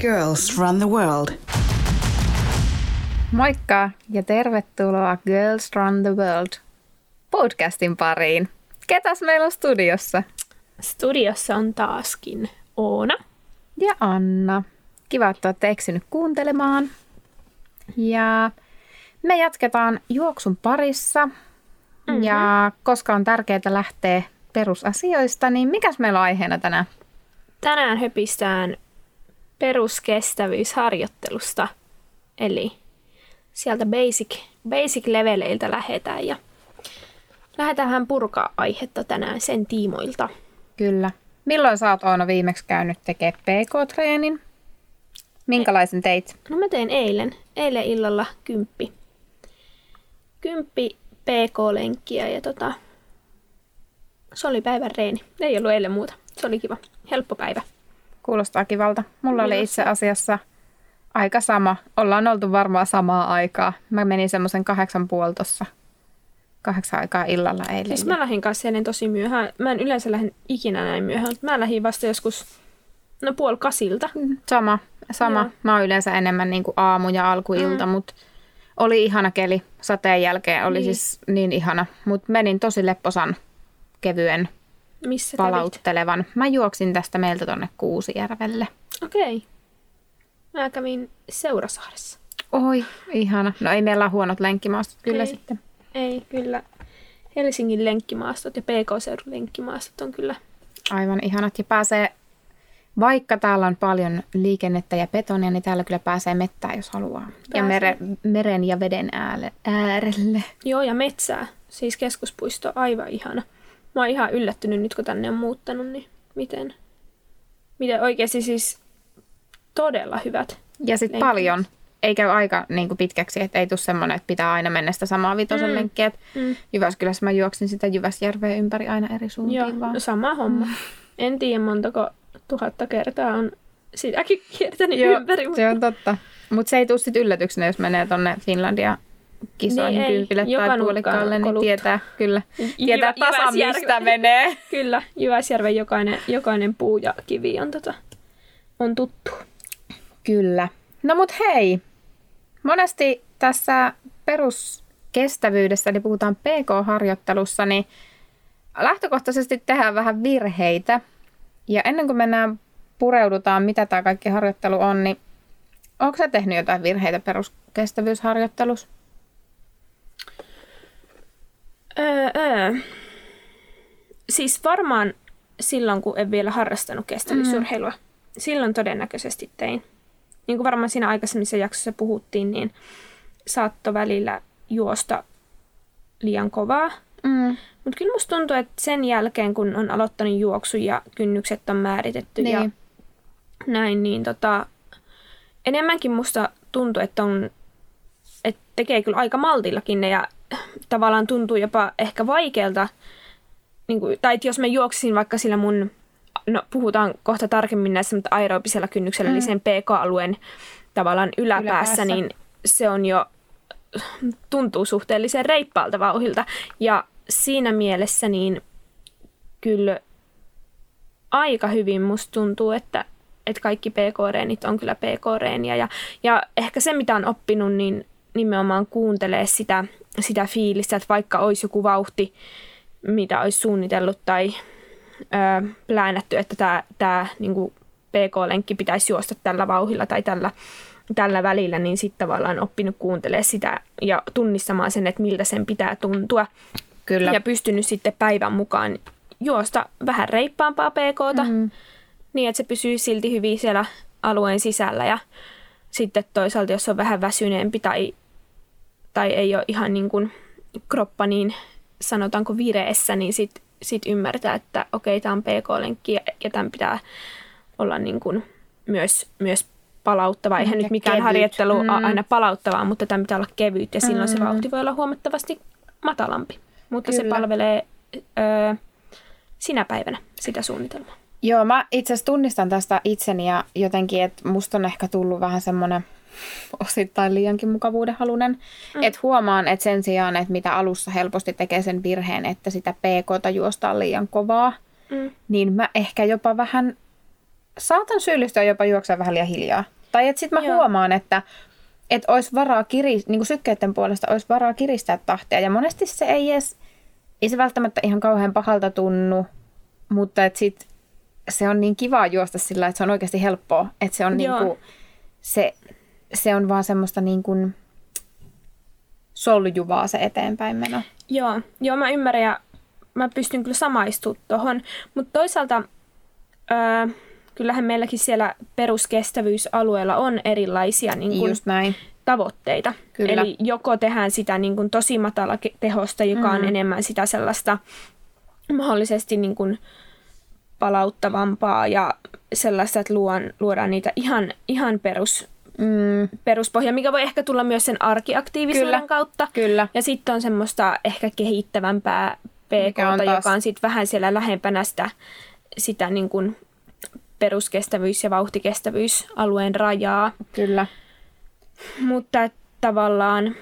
Girls Run the World. Moikka ja tervetuloa Girls Run the World podcastin pariin. Ketäs meillä on studiossa? Studiossa on taaskin Oona. Ja Anna. Kiva, että olette eksynyt kuuntelemaan. Ja me jatketaan juoksun parissa. Mm-hmm. Ja koska on tärkeää lähteä perusasioista, niin mikäs meillä on aiheena tänään? Tänään höpistään peruskestävyysharjoittelusta. Eli sieltä basic, basic leveleiltä lähdetään ja lähdetään purkaa aihetta tänään sen tiimoilta. Kyllä. Milloin sä oot Oona viimeksi käynyt tekemään PK-treenin? Minkälaisen teit? No mä tein eilen. Eilen illalla kymppi. Kymppi PK-lenkkiä ja tota, se oli päivän reeni. Ei ollut eilen muuta. Se oli kiva. Helppo päivä. Kuulostaa kivalta. Mulla oli itse asiassa aika sama. Ollaan oltu varmaan samaa aikaa. Mä menin semmoisen kahdeksan puoli tossa. Kahdeksan aikaa illalla eilen. Siis mä lähdin kanssa ennen tosi myöhään. Mä en yleensä lähden ikinä näin myöhään, mutta mä lähdin vasta joskus no puoli kasilta. Sama, sama. Joo. Mä oon yleensä enemmän niin kuin aamu ja alkuilta, mm. mutta oli ihana keli. Sateen jälkeen oli Niin. siis niin ihana. Mutta menin tosi lepposan, kevyen, Missä kävit? palauttelevan. Mä juoksin tästä meiltä tonne Kuusijärvelle. Okei. Mä kävin Seurasaaressa. Oi, ihana. No ei meillä ole huonot lenkkimaastot kyllä Ei. sitten. Ei, kyllä. Helsingin lenkkimaastot ja PK-seudun lenkkimaastot on kyllä Aivan ihanat. Ja pääsee, vaikka täällä on paljon liikennettä ja betonia, niin täällä kyllä pääsee mettään, jos haluaa. Ja Pääsee. mere, meren ja veden ääle, äärelle. Joo, ja metsää. Siis keskuspuisto, aivan ihana. Mä oon ihan yllättynyt nyt, kun tänne on muuttanut, niin miten, miten oikeasti siis todella hyvät. Ja sitten paljon. Ei käy aika niin kuin pitkäksi, että ei tule semmoinen, että pitää aina mennä sitä samaa vitosen Mm. mm. lenkkiä. Mm. Jyväskylässä mä juoksin sitä Jyväsjärveä ympäri aina eri suuntiin Joo, vaan. no sama homma. En tiedä montako tuhatta kertaa on sitäkin kiertänyt Joo, ympäri. se on totta. Mutta se ei tule sitten yllätyksenä, jos menee tonne Finlandia kisoihin Niin ei, kympille joka tai nurkkaan puolikkaalle, niin tietää kyllä. Jyvä- Tietää tasan, Jyväsjärve. mistä menee. Kyllä, Jyväsjärven jokainen, jokainen puu ja kivi on, tota, on tuttu. Kyllä. No mut hei, monesti tässä peruskestävyydessä, eli puhutaan PK-harjoittelussa, niin lähtökohtaisesti tehdään vähän virheitä. Ja ennen kuin mennään pureudutaan, mitä tämä kaikki harjoittelu on, niin onko sä tehnyt jotain virheitä peruskestävyysharjoittelussa? Öö, öö. Siis varmaan silloin, kun en vielä harrastanut kestävyysurheilua, mm. silloin todennäköisesti tein. Niin kuin varmaan siinä aikaisemmissa jaksossa puhuttiin, niin saatto välillä juosta liian kovaa. Mm. Mutta kyllä musta tuntuu, että sen jälkeen, kun on aloittanut juoksun ja kynnykset on määritetty ja Niin. näin, niin tota, enemmänkin musta tuntuu, että, on, että tekee kyllä aika maltillakin ne ja tavallaan tuntuu jopa ehkä vaikealta, niin kuin, tai että jos mä juoksisin vaikka sillä mun, no puhutaan kohta tarkemmin näissä, mutta aerobisella kynnyksellä, mm. eli sen PK-alueen tavallaan yläpäässä, Yläpäässä. niin se on jo, tuntuu suhteellisen reippaalta vauhilta. Ja siinä mielessä niin kyllä aika hyvin musta tuntuu, että, että kaikki PK-reenit on kyllä PK-reeniä. Ja, ja ehkä se, mitä on oppinut, niin nimenomaan kuuntelee sitä, sitä fiilistä, että vaikka olisi joku vauhti, mitä olisi suunnitellut tai ö, pläänätty, että tämä, tämä niin PK-lenkki pitäisi juosta tällä vauhilla tai tällä, tällä välillä, niin sitten tavallaan oppinut kuuntelemaan sitä ja tunnistamaan sen, että miltä sen pitää tuntua. Kyllä. Ja pystynyt sitten päivän mukaan juosta vähän reippaampaa PKta, mm. niin että se pysyy silti hyvin siellä alueen sisällä. Ja sitten toisaalta, jos on vähän väsyneempi tai, tai ei ole ihan niin kuin kroppa niin sanotaanko vireessä, niin sitten sit ymmärtää, että okei, tämä on PK-lenkki ja, ja tämän pitää olla niin kuin myös, myös palauttava. Eihän Ja nyt mikään kevyt. harjoittelu mm. Mm. aina palauttavaa, mutta tämä pitää olla kevyt ja silloin se vauhti voi olla huomattavasti matalampi. Mutta Kyllä. se palvelee öö, sinä päivänä sitä suunnitelmaa. Joo, mä itse asiassa tunnistan tästä itseni ja jotenkin, että musta on ehkä tullut vähän semmoinen osittain liiankin mukavuudenhalunen. Mm. Että huomaan, että sen sijaan, että mitä alussa helposti tekee sen virheen, että sitä PKta juostaan liian kovaa, Mm. niin mä ehkä jopa vähän saatan syyllistyä jopa juokseen vähän liian hiljaa. Tai että sitten mä Joo. huomaan, että että olisi varaa kiri, niin kuin sykkeiden puolesta olisi varaa kiristää tahtia. Ja monesti se ei edes, ei se välttämättä ihan kauhean pahalta tunnu, mutta että sit se on niin kiva juosta sillä, että se on oikeasti helppoa. Että se on niin kuin, se, se on vaan semmoista niin kuin soljuvaa se eteenpäin meno. Joo, joo, mä ymmärrän ja mä pystyn kyllä samaistumaan tuohon. Mutta toisaalta öö, kyllähän meilläkin siellä peruskestävyysalueella on erilaisia niin kun, Just näin. tavoitteita. Kyllä. Eli joko tehdään sitä niin kun, tosi matala tehosta, joka on Mm. enemmän sitä sellaista mahdollisesti niin kun, palauttavampaa ja sellaista, että luodaan, luodaan niitä ihan, ihan perus, Mm, peruspohja, mikä voi ehkä tulla myös sen arkiaktiivisuuden Kyllä. kautta. kyllä. Ja sitten on semmoista ehkä kehittävämpää PK, on taas- joka on sitten vähän siellä lähempänä sitä, sitä niin kuin peruskestävyys- ja vauhtikestävyysalueen rajaa. Kyllä. Mutta tavallaan,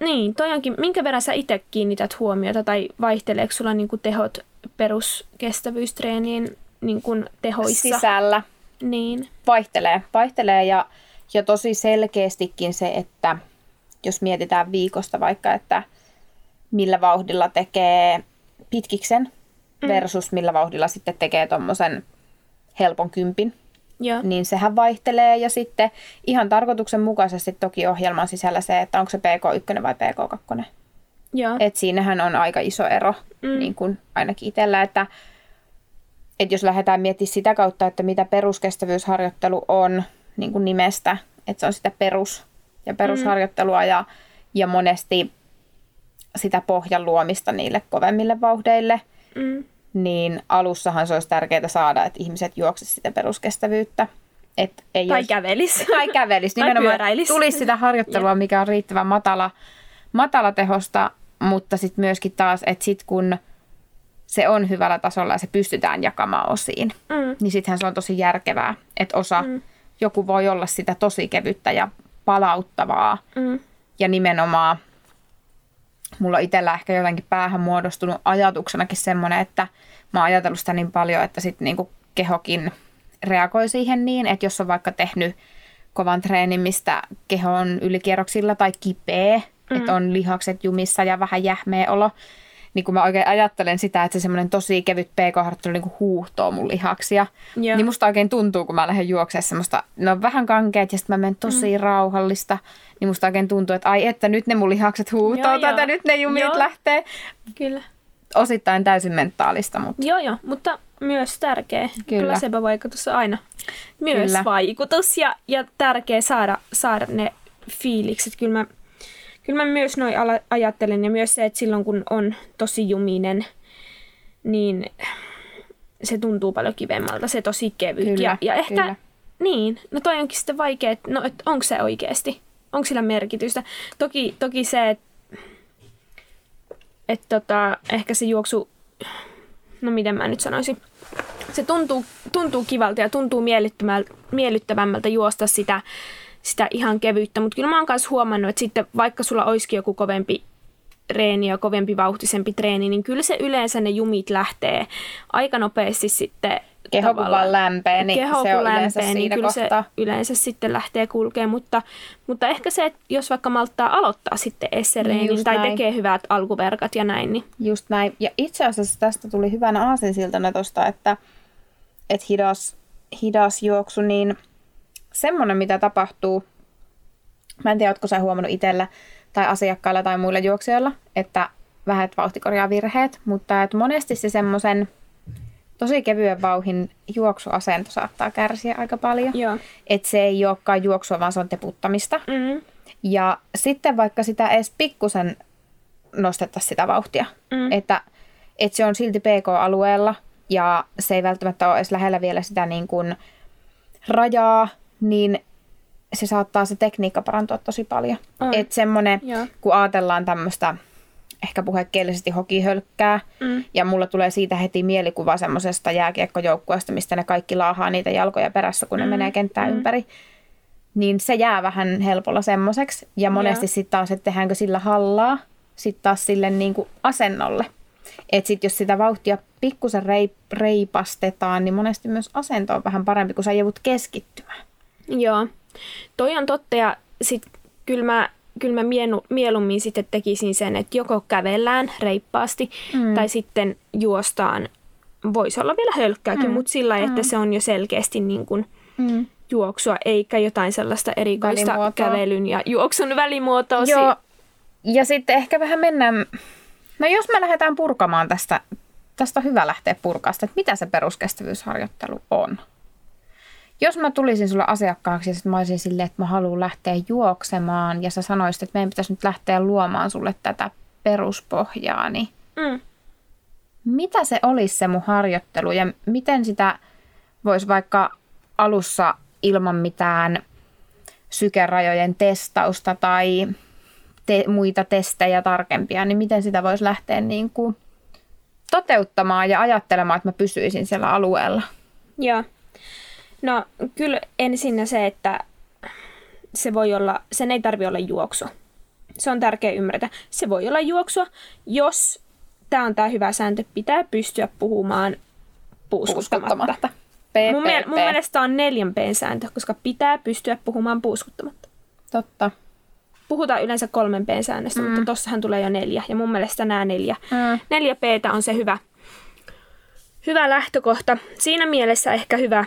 niin, toi onkin, minkä verran sä itse kiinnität huomiota tai vaihteleeko sulla niin kuin tehot peruskestävyystreenien niin kuin tehoissa? Sisällä. Niin, Vaihtelee. Vaihtelee ja, ja tosi selkeästikin se, että jos mietitään viikosta vaikka, että millä vauhdilla tekee pitkiksen Mm. versus millä vauhdilla sitten tekee tuommoisen helpon kympin, joo, niin sehän vaihtelee. Ja sitten ihan tarkoituksenmukaisesti toki ohjelman sisällä se, että onko se PK1 vai PK2. joo, Et siinähän on aika iso ero, Mm. mm. niin kuin ainakin itsellä, että, että jos lähdetään miettimään sitä kautta, että mitä peruskestävyysharjoittelu on niin kuin nimestä, että se on sitä perus- ja perusharjoittelua ja, ja monesti sitä pohjan luomista niille kovemmille vauhdeille, mm, niin alussahan se olisi tärkeää saada, että ihmiset juoksisivat sitä peruskestävyyttä. Et ei tai kävelis. tai kävelisi. Tai Nimenomaan pyöräilisi. tulisi sitä harjoittelua, mikä on riittävän matala, matala tehosta, mutta sitten myöskin taas, että sit kun se on hyvällä tasolla ja se pystytään jakamaan osiin, Mm, niin sittenhän se on tosi järkevää, että osa, Mm. Joku voi olla sitä tosi kevyttä ja palauttavaa mm, ja nimenomaan mulla on itsellä ehkä jotenkin päähän muodostunut ajatuksenakin semmoinen, että mä oon ajatellut sitä niin paljon, että sitten niinku kehokin reagoi siihen niin, että jos on vaikka tehnyt kovan treenin, mistä keho on ylikierroksilla tai kipeä, mm. että on lihakset jumissa ja vähän jähmeä olo, niin kun mä oikein ajattelen sitä, että se semmoinen tosi kevyt pk-harjoittelu niin huuhtoo mun lihaksia, Joo. niin musta oikein tuntuu, kun mä lähden juoksemaan semmoista, ne on vähän kankeet ja sitten mä menen tosi mm. rauhallista, niin musta oikein tuntuu, että ai että nyt ne mun lihakset huutoo Joo, tätä, joo. nyt ne jumit Joo. lähtee. kyllä. Osittain täysin mentaalista, mutta Joo, joo, mutta myös tärkeä. Kyllä. Placebo-vaikutus on aina myös Kyllä. vaikutus ja, ja tärkeä saada, saada ne fiilikset. Kyllä mä, kyllä mä myös noin ajattelen ja myös se, että silloin kun on tosi juminen, niin se tuntuu paljon kivemmältä, se tosi kevyt. Kyllä, ja, ja ehkä, kyllä. niin, no toi onkin sitten vaikea, että no, et onko se oikeasti, onko sillä merkitystä. Toki, toki se, että et tota, ehkä se juoksu, no miten mä nyt sanoisin, se tuntuu, tuntuu kivalta ja tuntuu miellyttävämmältä juosta sitä, sitä ihan kevyttä, mutta kyllä mä oon myös huomannut, että sitten vaikka sulla olisikin joku kovempi treeni ja kovempi vauhtisempi treeni, niin kyllä se yleensä ne jumit lähtee aika nopeasti sitten keho kun vaan lämpee, niin keho se on yleensä lämpee, niin siinä kyllä kohtaa. se yleensä sitten lähtee kulkee, mutta, mutta ehkä se, että jos vaikka malttaa aloittaa sitten essereenin Niin just tai näin. tekee hyvät alkuverkat ja näin, niin Just näin. Ja itse asiassa tästä tuli hyvänä aasinsiltana tuosta, että, että hidas, hidas juoksu, niin semmoinen, mitä tapahtuu, mä en tiedä, ootko sä huomannut itsellä tai asiakkailla tai muilla juoksijoilla, että vähät vauhti korjaa virheet, mutta että monesti se semmoisen tosi kevyen vauhin juoksuasento saattaa kärsiä aika paljon. joo. Että se ei olekaan juoksua, vaan se on teputtamista. Mm, Ja sitten vaikka sitä edes pikkusen nostettaisiin sitä vauhtia, mm. että, että se on silti PK-alueella ja se ei välttämättä ole edes lähellä vielä sitä niin kuin rajaa, niin se saattaa se tekniikka parantua tosi paljon. On. Että semmoinen, Joo. kun ajatellaan tämmöistä ehkä puhekielisesti hokihölkkää, Mm. ja mulla tulee siitä heti mielikuva semmoisesta jääkiekkojoukkueesta, mistä ne kaikki laahaa niitä jalkoja perässä, kun ne Mm, menee kenttää mm. ympäri. Niin se jää vähän helpolla semmoiseksi. Ja monesti Joo. sitten taas, että tehdäänkö sillä hallaa sitten taas sille niin kuin asennolle. Että sitten jos sitä vauhtia pikkusen reip, reipastetaan, niin monesti myös asento on vähän parempi, kun sä joudut keskittymään. Joo, toi on totta ja sitten kyllä mä, kyl mä mienu, mieluummin sitten tekisin sen, että joko kävellään reippaasti mm. tai sitten juostaan, voisi olla vielä hölkkääkin, mm. mutta sillä että mm. se on jo selkeästi niin kuin mm. juoksua, eikä jotain sellaista erikoista välimuotoa. kävelyn ja juoksun välimuotoa. Joo, ja sitten ehkä vähän mennään, no jos me lähdetään purkamaan tästä, tästä on hyvä lähteä purkaa sitä, että mitä se peruskestävyysharjoittelu on. Jos mä tulisin sulle asiakkaaksi ja sit mä olisin silleen, että mä haluan lähteä juoksemaan ja sä sanoisit, että meidän pitäisi nyt lähteä luomaan sulle tätä peruspohjaa, niin mm. mitä se olisi se mun harjoittelu ja miten sitä voisi vaikka alussa ilman mitään sykerajojen testausta tai te, muita testejä tarkempia, niin miten sitä voisi lähteä niin kuin toteuttamaan ja ajattelemaan, että mä pysyisin siellä alueella? Joo. No kyllä ensinnä se, että se voi olla, sen ei tarvi olla juoksu. Se on tärkeä ymmärtää. Se voi olla juoksua, jos tämä on tämä hyvä sääntö, pitää pystyä puhumaan puuskuttamatta. Mun, miel- mun mielestä on neljän P-sääntö, koska pitää pystyä puhumaan puuskuttamatta. Totta. Puhutaan yleensä kolmen P-säännöstä, mm. mutta tossahan tulee jo neljä. Ja mun mielestä nämä neljä. Mm. Neljä P on se hyvä, hyvä lähtökohta. Siinä mielessä ehkä hyvä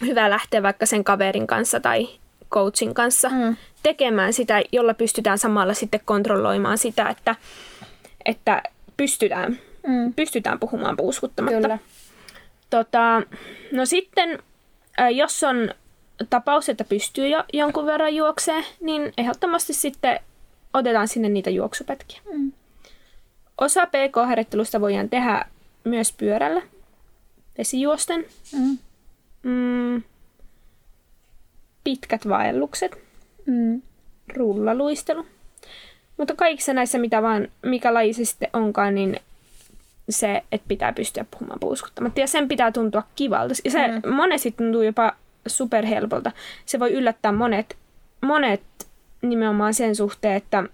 hyvä lähteä vaikka sen kaverin kanssa tai coachin kanssa mm. tekemään sitä, jolla pystytään samalla sitten kontrolloimaan sitä, että, että pystytään, mm. pystytään puhumaan puuskuttamatta. Kyllä. Tota, no sitten, jos on tapaus, että pystyy jo jonkun verran juokseen, niin ehdottomasti sitten otetaan sinne niitä juoksupätkiä. Mm. Osa PK-harjoittelusta voidaan tehdä myös pyörällä, vesijuosten. Mm mm, pitkät vaellukset, mm. rullaluistelu. Mutta kaikissa näissä, mitä vaan, mikä laji se sitten onkaan, niin se, että pitää pystyä puhumaan puuskuttamatta. Ja sen pitää tuntua kivalta. Ja se mm. monesti tuntuu jopa superhelpolta. Se voi yllättää monet, monet nimenomaan sen suhteen, että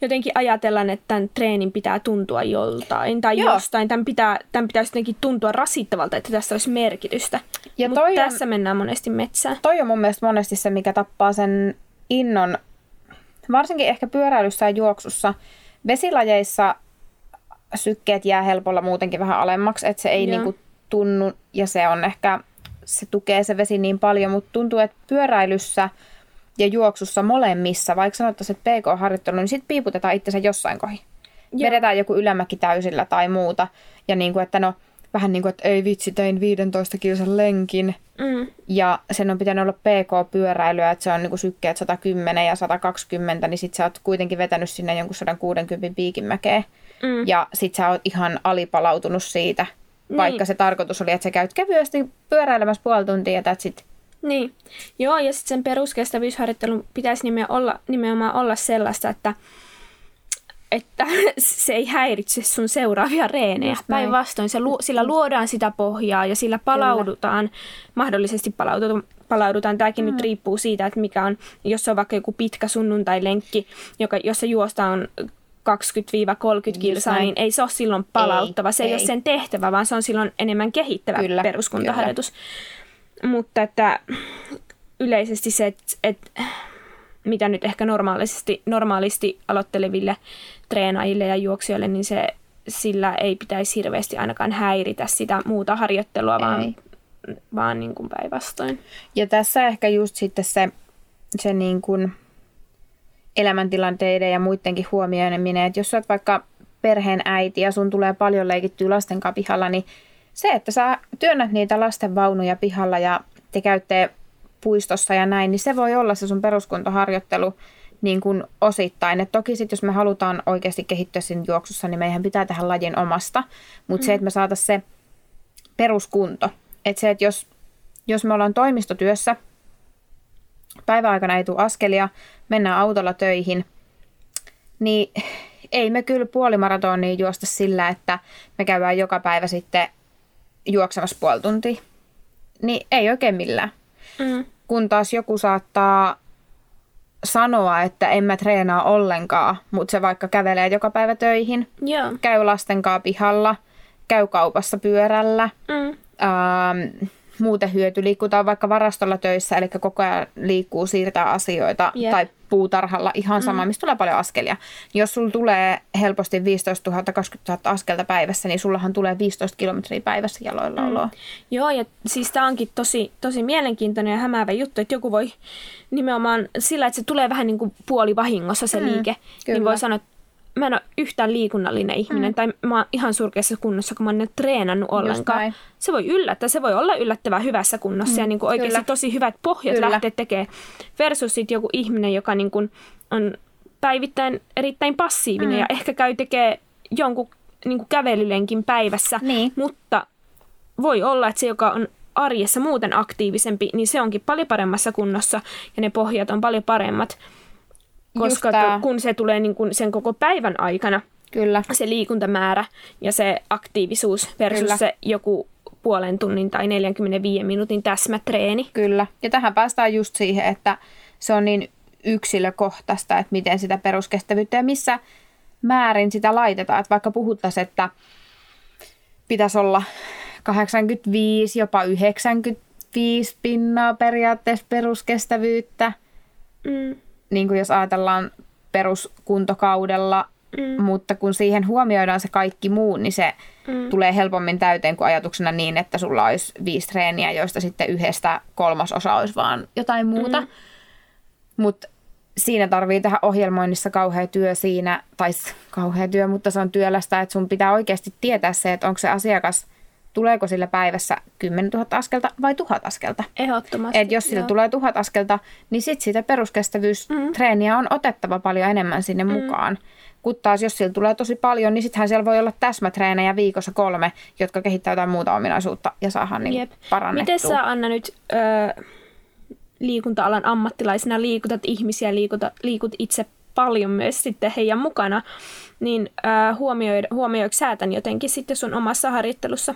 jotenkin ajatellaan, että tämän treenin pitää tuntua joltain tai Joo. jostain. Tämän, pitää, tämän pitäisi jotenkin tuntua rasittavalta, että tässä olisi merkitystä. Ja Mutta tässä on, mennään monesti metsään. Toi on mun mielestä monesti se, mikä tappaa sen innon, varsinkin ehkä pyöräilyssä ja juoksussa. Vesilajeissa sykkeet jää helpolla muutenkin vähän alemmaksi, että se ei niinku tunnu ja se on ehkä, se tukee se vesi niin paljon, mutta tuntuu, että pyöräilyssä – ja juoksussa molemmissa, vaikka sanottaisiin, että PK-harjoittelu, niin sitten piiputetaan itsensä jossain kohi. Joo. Vedetään joku ylämäki täysillä tai muuta. Ja niin kuin, että no, vähän niin kuin, että ei vitsi, tein 15 kilsan lenkin. Mm. Ja sen on pitänyt olla PK-pyöräilyä, että se on niin kuin sykkeet 110 ja 120, niin sit sä oot kuitenkin vetänyt sinne jonkun 160 piikinmäkeä. Mm. Ja sit sä oot ihan alipalautunut siitä, niin. vaikka se tarkoitus oli, että sä käyt kevyesti pyöräilemässä puoli tuntia ja sit niin, joo, ja sitten sen peruskestävyysharjoittelun pitäisi nimenomaan olla, nimenomaan olla sellaista, että, että se ei häiritse sun seuraavia reenejä. Päinvastoin se lu, sillä luodaan sitä pohjaa ja sillä palaudutaan, Kyllä. mahdollisesti palaudutaan, palaudutaan. Tämäkin mm. nyt riippuu siitä, että mikä on, jos on vaikka joku pitkä sunnuntai-lenkki, joka, jossa juostaan 20-30 kilsaa, niin ei se ole silloin palauttava. Ei, se ei, ei ole sen tehtävä, vaan se on silloin enemmän kehittävä Kyllä, peruskuntaharjoitus. Kyllä. Mutta että yleisesti se, että, että mitä nyt ehkä normaalisti, normaalisti aloitteleville treenaajille ja juoksijoille, niin se, sillä ei pitäisi hirveästi ainakaan häiritä sitä muuta harjoittelua, ei. vaan, vaan niin kuin päinvastoin. Ja tässä ehkä just sitten se, se niin kuin elämäntilanteiden ja muidenkin huomioiminen, että jos olet vaikka perheen äiti ja sun tulee paljon leikittyä lasten pihalla, niin se, että sä työnnät niitä lasten vaunuja pihalla ja te käytte puistossa ja näin, niin se voi olla se sun peruskuntoharjoittelu niin kuin osittain. Et toki sitten, jos me halutaan oikeasti kehittyä siinä juoksussa, niin meidän pitää tehdä lajin omasta. Mutta mm. se, että me saataisiin se peruskunto. Että se, että jos, jos me ollaan toimistotyössä, päiväaikana ei tule askelia, mennään autolla töihin, niin ei me kyllä puolimaratonia juosta sillä, että me käydään joka päivä sitten juoksemassa puoli tuntia. Niin ei oikein millään. Mm. Kun taas joku saattaa sanoa, että en mä treenaa ollenkaan, mutta se vaikka kävelee joka päivä töihin, Joo. käy lasten kanssa pihalla, käy kaupassa pyörällä, Mm. ähm, muuten hyöty, liikutaan vaikka varastolla töissä, eli koko ajan liikkuu, siirtää asioita, Jep. tai puutarhalla, ihan sama, mm. mistä tulee paljon askelia. Jos sulla tulee helposti 15 000, 20 000 askelta päivässä, niin sullahan tulee 15 kilometriä päivässä jaloilla mm. oloa. Joo, ja siis tämä onkin tosi, tosi mielenkiintoinen ja hämäävä juttu, että joku voi nimenomaan sillä, että se tulee vähän niin kuin puolivahingossa se Mm, liike, kyllä. niin voi sanoa, että mä en ole yhtään liikunnallinen ihminen, mm. tai mä oon ihan surkeassa kunnossa, kun mä ole treenannut ollenkaan. Se voi yllättää, se voi olla yllättävän hyvässä kunnossa mm, ja niin kuin oikeasti kyllä. tosi hyvät pohjat Kyllä. lähteä tekemään. Versus sit joku ihminen, joka niin kuin on päivittäin erittäin passiivinen mm. ja ehkä käy tekee jonkun niin kuin kävelylenkin päivässä, Niin. mutta voi olla, että se, joka on arjessa muuten aktiivisempi, niin se onkin paljon paremmassa kunnossa ja ne pohjat on paljon paremmat, koska tu- kun se tulee niin kuin sen koko päivän aikana, Kyllä. se liikuntamäärä ja se aktiivisuus versus Kyllä. se joku puolen tunnin tai 45 minuutin täsmätreeni. Kyllä. Ja tähän päästään just siihen, että se on niin yksilökohtaista, että miten sitä peruskestävyyttä ja missä määrin sitä laitetaan. Että vaikka puhuttaisiin, että pitäisi olla 85, jopa 95 pinnaa periaatteessa peruskestävyyttä, Mm, niin kuin jos ajatellaan peruskuntokaudella, mm, mutta kun siihen huomioidaan se kaikki muu, niin se mm. tulee helpommin täyteen kuin ajatuksena niin, että sulla olisi viisi treeniä, joista sitten yhdestä kolmasosa olisi vaan jotain muuta. Mm. Mutta siinä tarvii tehdä ohjelmoinnissa kauhea työ siinä, tai kauhea työ, mutta se on työlästä, että sun pitää oikeasti tietää se, että onko se asiakas, tuleeko sillä päivässä 10 000 askelta vai 1000 askelta. Ehdottomasti. Et jos sillä joo. tulee tuhat askelta, niin sitten sitä peruskestävyystreeniä on otettava paljon enemmän sinne mm. mukaan. Kun taas jos sillä tulee tosi paljon, niin sittenhän siellä voi olla täsmätreenejä viikossa kolme, jotka kehittää jotain muuta ominaisuutta ja saadaan niin Jep. parannettua. Miten sä Anna nyt ö, liikunta-alan ammattilaisena liikutat ihmisiä, liikuta, liikut itse paljon myös sitten heidän mukana, niin huomioiko sä tämän jotenkin sitten sun omassa harjoittelussa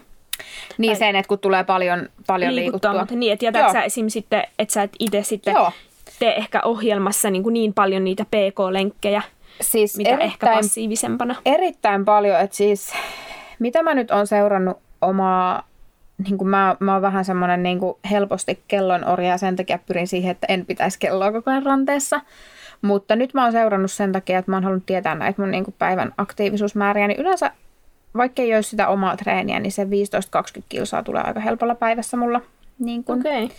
Niin sen, että kun tulee paljon, paljon liikuttua, liikuttua. mutta niin, että jätät Joo. sä esim. sitten, että sä et itse sitten Joo. tee ehkä ohjelmassa niin, kuin niin paljon niitä PK-lenkkejä, Siis mitä ehkä passiivisempana. erittäin paljon, että siis mitä mä nyt on seurannut omaa, niin kuin mä, mä oon vähän semmoinen niin kuin helposti kellon orja ja sen takia pyrin siihen, että en pitäisi kelloa koko ajan ranteessa. Mutta nyt mä oon seurannut sen takia, että mä oon halunnut tietää näitä mun niin kuin päivän aktiivisuusmääriä, niin yleensä vaikka ei olisi sitä omaa treeniä, niin se 15-20 kilsaa tulee aika helpolla päivässä mulla niin kuin Okei. Okay.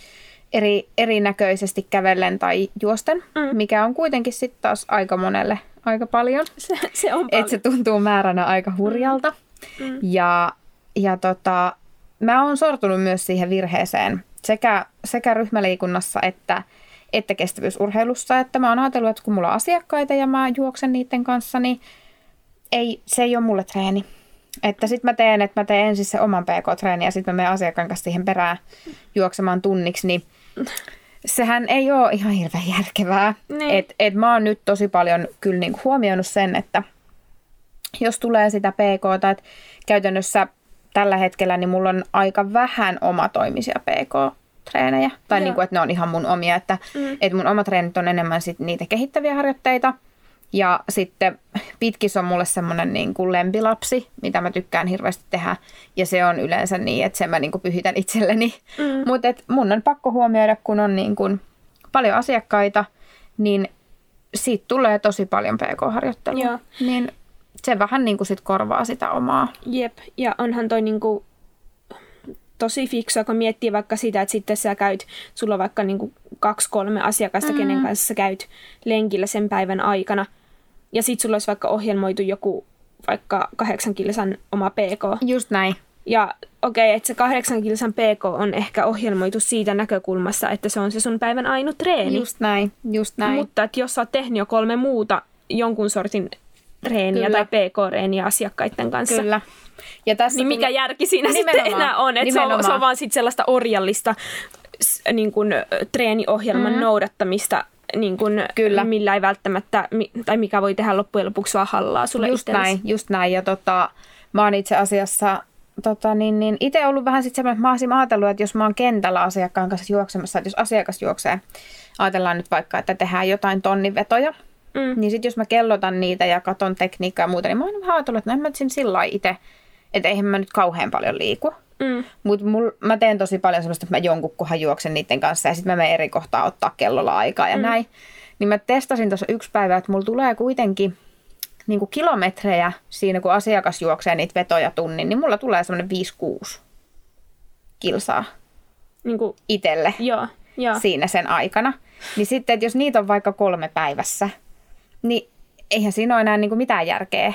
eri, erinäköisesti kävellen tai juosten, Mm. mikä on kuitenkin sitten taas aika monelle aika paljon. Se, se on paljon. Että se tuntuu määränä aika hurjalta. Mm. Ja, ja tota, mä oon sortunut myös siihen virheeseen sekä, sekä ryhmäliikunnassa että, että kestävyysurheilussa. Että mä oon ajatellut, että kun mulla on asiakkaita ja mä juoksen niiden kanssa, niin ei, se ei ole mulle treeni. Että sitten mä teen, että mä teen ensin se oman PK-treeni ja sitten mä menen asiakkaan kanssa siihen perään juoksemaan tunniksi, niin sehän ei ole ihan hirveän järkevää. Niin. Et, et mä oon nyt tosi paljon kyllä niinku huomioinut sen, että jos tulee sitä PK, että käytännössä tällä hetkellä niin mulla on aika vähän omatoimisia PK-treenejä. Tai Joo. niin kuin, että ne on ihan mun omia, että, Mm. että mun omat treenit on enemmän sit niitä kehittäviä harjoitteita. Ja sitten pitkis on mulle semmoinen niin kuin lempilapsi, mitä mä tykkään hirveästi tehdä. Ja se on yleensä niin, että sen mä niin kuin pyhitän itselleni. Mm. Mutta mun on pakko huomioida, kun on niin kuin paljon asiakkaita, niin siitä tulee tosi paljon PK-harjoittelua. Joo. Niin se vähän niin kuin sit korvaa sitä omaa. Jep, ja onhan toi niinku tosi fiksua, kun miettii vaikka sitä, että sitten sä käyt, sulla on vaikka niinku kaksi-kolme asiakasta, mm. kenen kanssa sä käyt lenkillä sen päivän aikana, ja sitten sulla olisi vaikka ohjelmoitu joku vaikka kahdeksan kilsan oma PK. Just näin. Ja okei, okay, että se kahdeksan kilsan PK on ehkä ohjelmoitu siitä näkökulmassa, että se on se sun päivän ainut treeni. Just näin. Just näin. Mutta että jos sä oot tehnyt jo kolme muuta jonkun sortin treeniä Kyllä. tai PK-reeniä asiakkaiden kanssa, Kyllä. Ja tässä niin mikä tuli- järki siinä sitten enää on? Että se, on, se on vaan sit sellaista orjallista niin kun, ö, treeniohjelman mm. noudattamista, niin kun, Kyllä. millä ei välttämättä, tai mikä voi tehdä loppujen lopuksi vaan hallaa sulle Just itsellesi. näin, just näin. Ja tota, mä oon itse asiassa tota, niin, niin itse ollut vähän sitten semmoinen, että mä olisin ajatellut, että jos mä oon kentällä asiakkaan kanssa juoksemassa, että jos asiakas juoksee, ajatellaan nyt vaikka, että tehdään jotain tonnivetoja, mm. niin sitten jos mä kellotan niitä ja katon tekniikkaa ja muuta, niin mä oon vähän ajatellut, että no en mä sillä itse, että eihän mä nyt kauhean paljon liiku. Mm. Mutta mä teen tosi paljon semmoista, että mä jonkun kohan juoksen niiden kanssa ja sitten mä menen eri kohtaa ottaa kellolla aikaa ja mm. näin. Niin mä testasin tuossa yksi päivä, että mulla tulee kuitenkin niin kuin kilometrejä siinä, kun asiakas juoksee niitä vetoja tunnin, niin mulla tulee semmoinen 5-6 kilsaa niin kuin, itselle joo, joo. siinä sen aikana. Niin sitten, että jos niitä on vaikka kolme päivässä, niin eihän siinä ole enää niin kuin mitään järkeä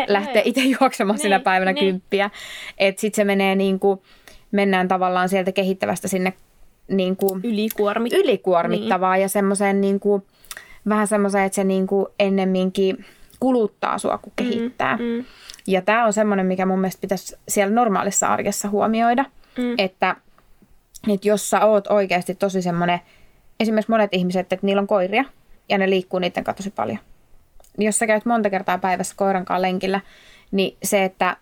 ei, lähteä itse juoksemaan niin, sinä päivänä niin. kymppiä. Että sitten se menee niin kuin, mennään tavallaan sieltä kehittävästä sinne niin kuin, Ylikuormit. ylikuormittavaa niin. ja semmoiseen niin kuin, vähän semmoiseen, että se niin kuin ennemminkin kuluttaa sua kuin mm, kehittää. Mm, mm. Ja tämä on semmoinen, mikä mun mielestä pitäisi siellä normaalissa arjessa huomioida, mm. että, että jos sä oot oikeasti tosi semmoinen, esimerkiksi monet ihmiset, että niillä on koiria ja ne liikkuu niiden kanssa tosi paljon. Jos sä käyt monta kertaa päivässä koiran kanssa lenkillä, niin se, että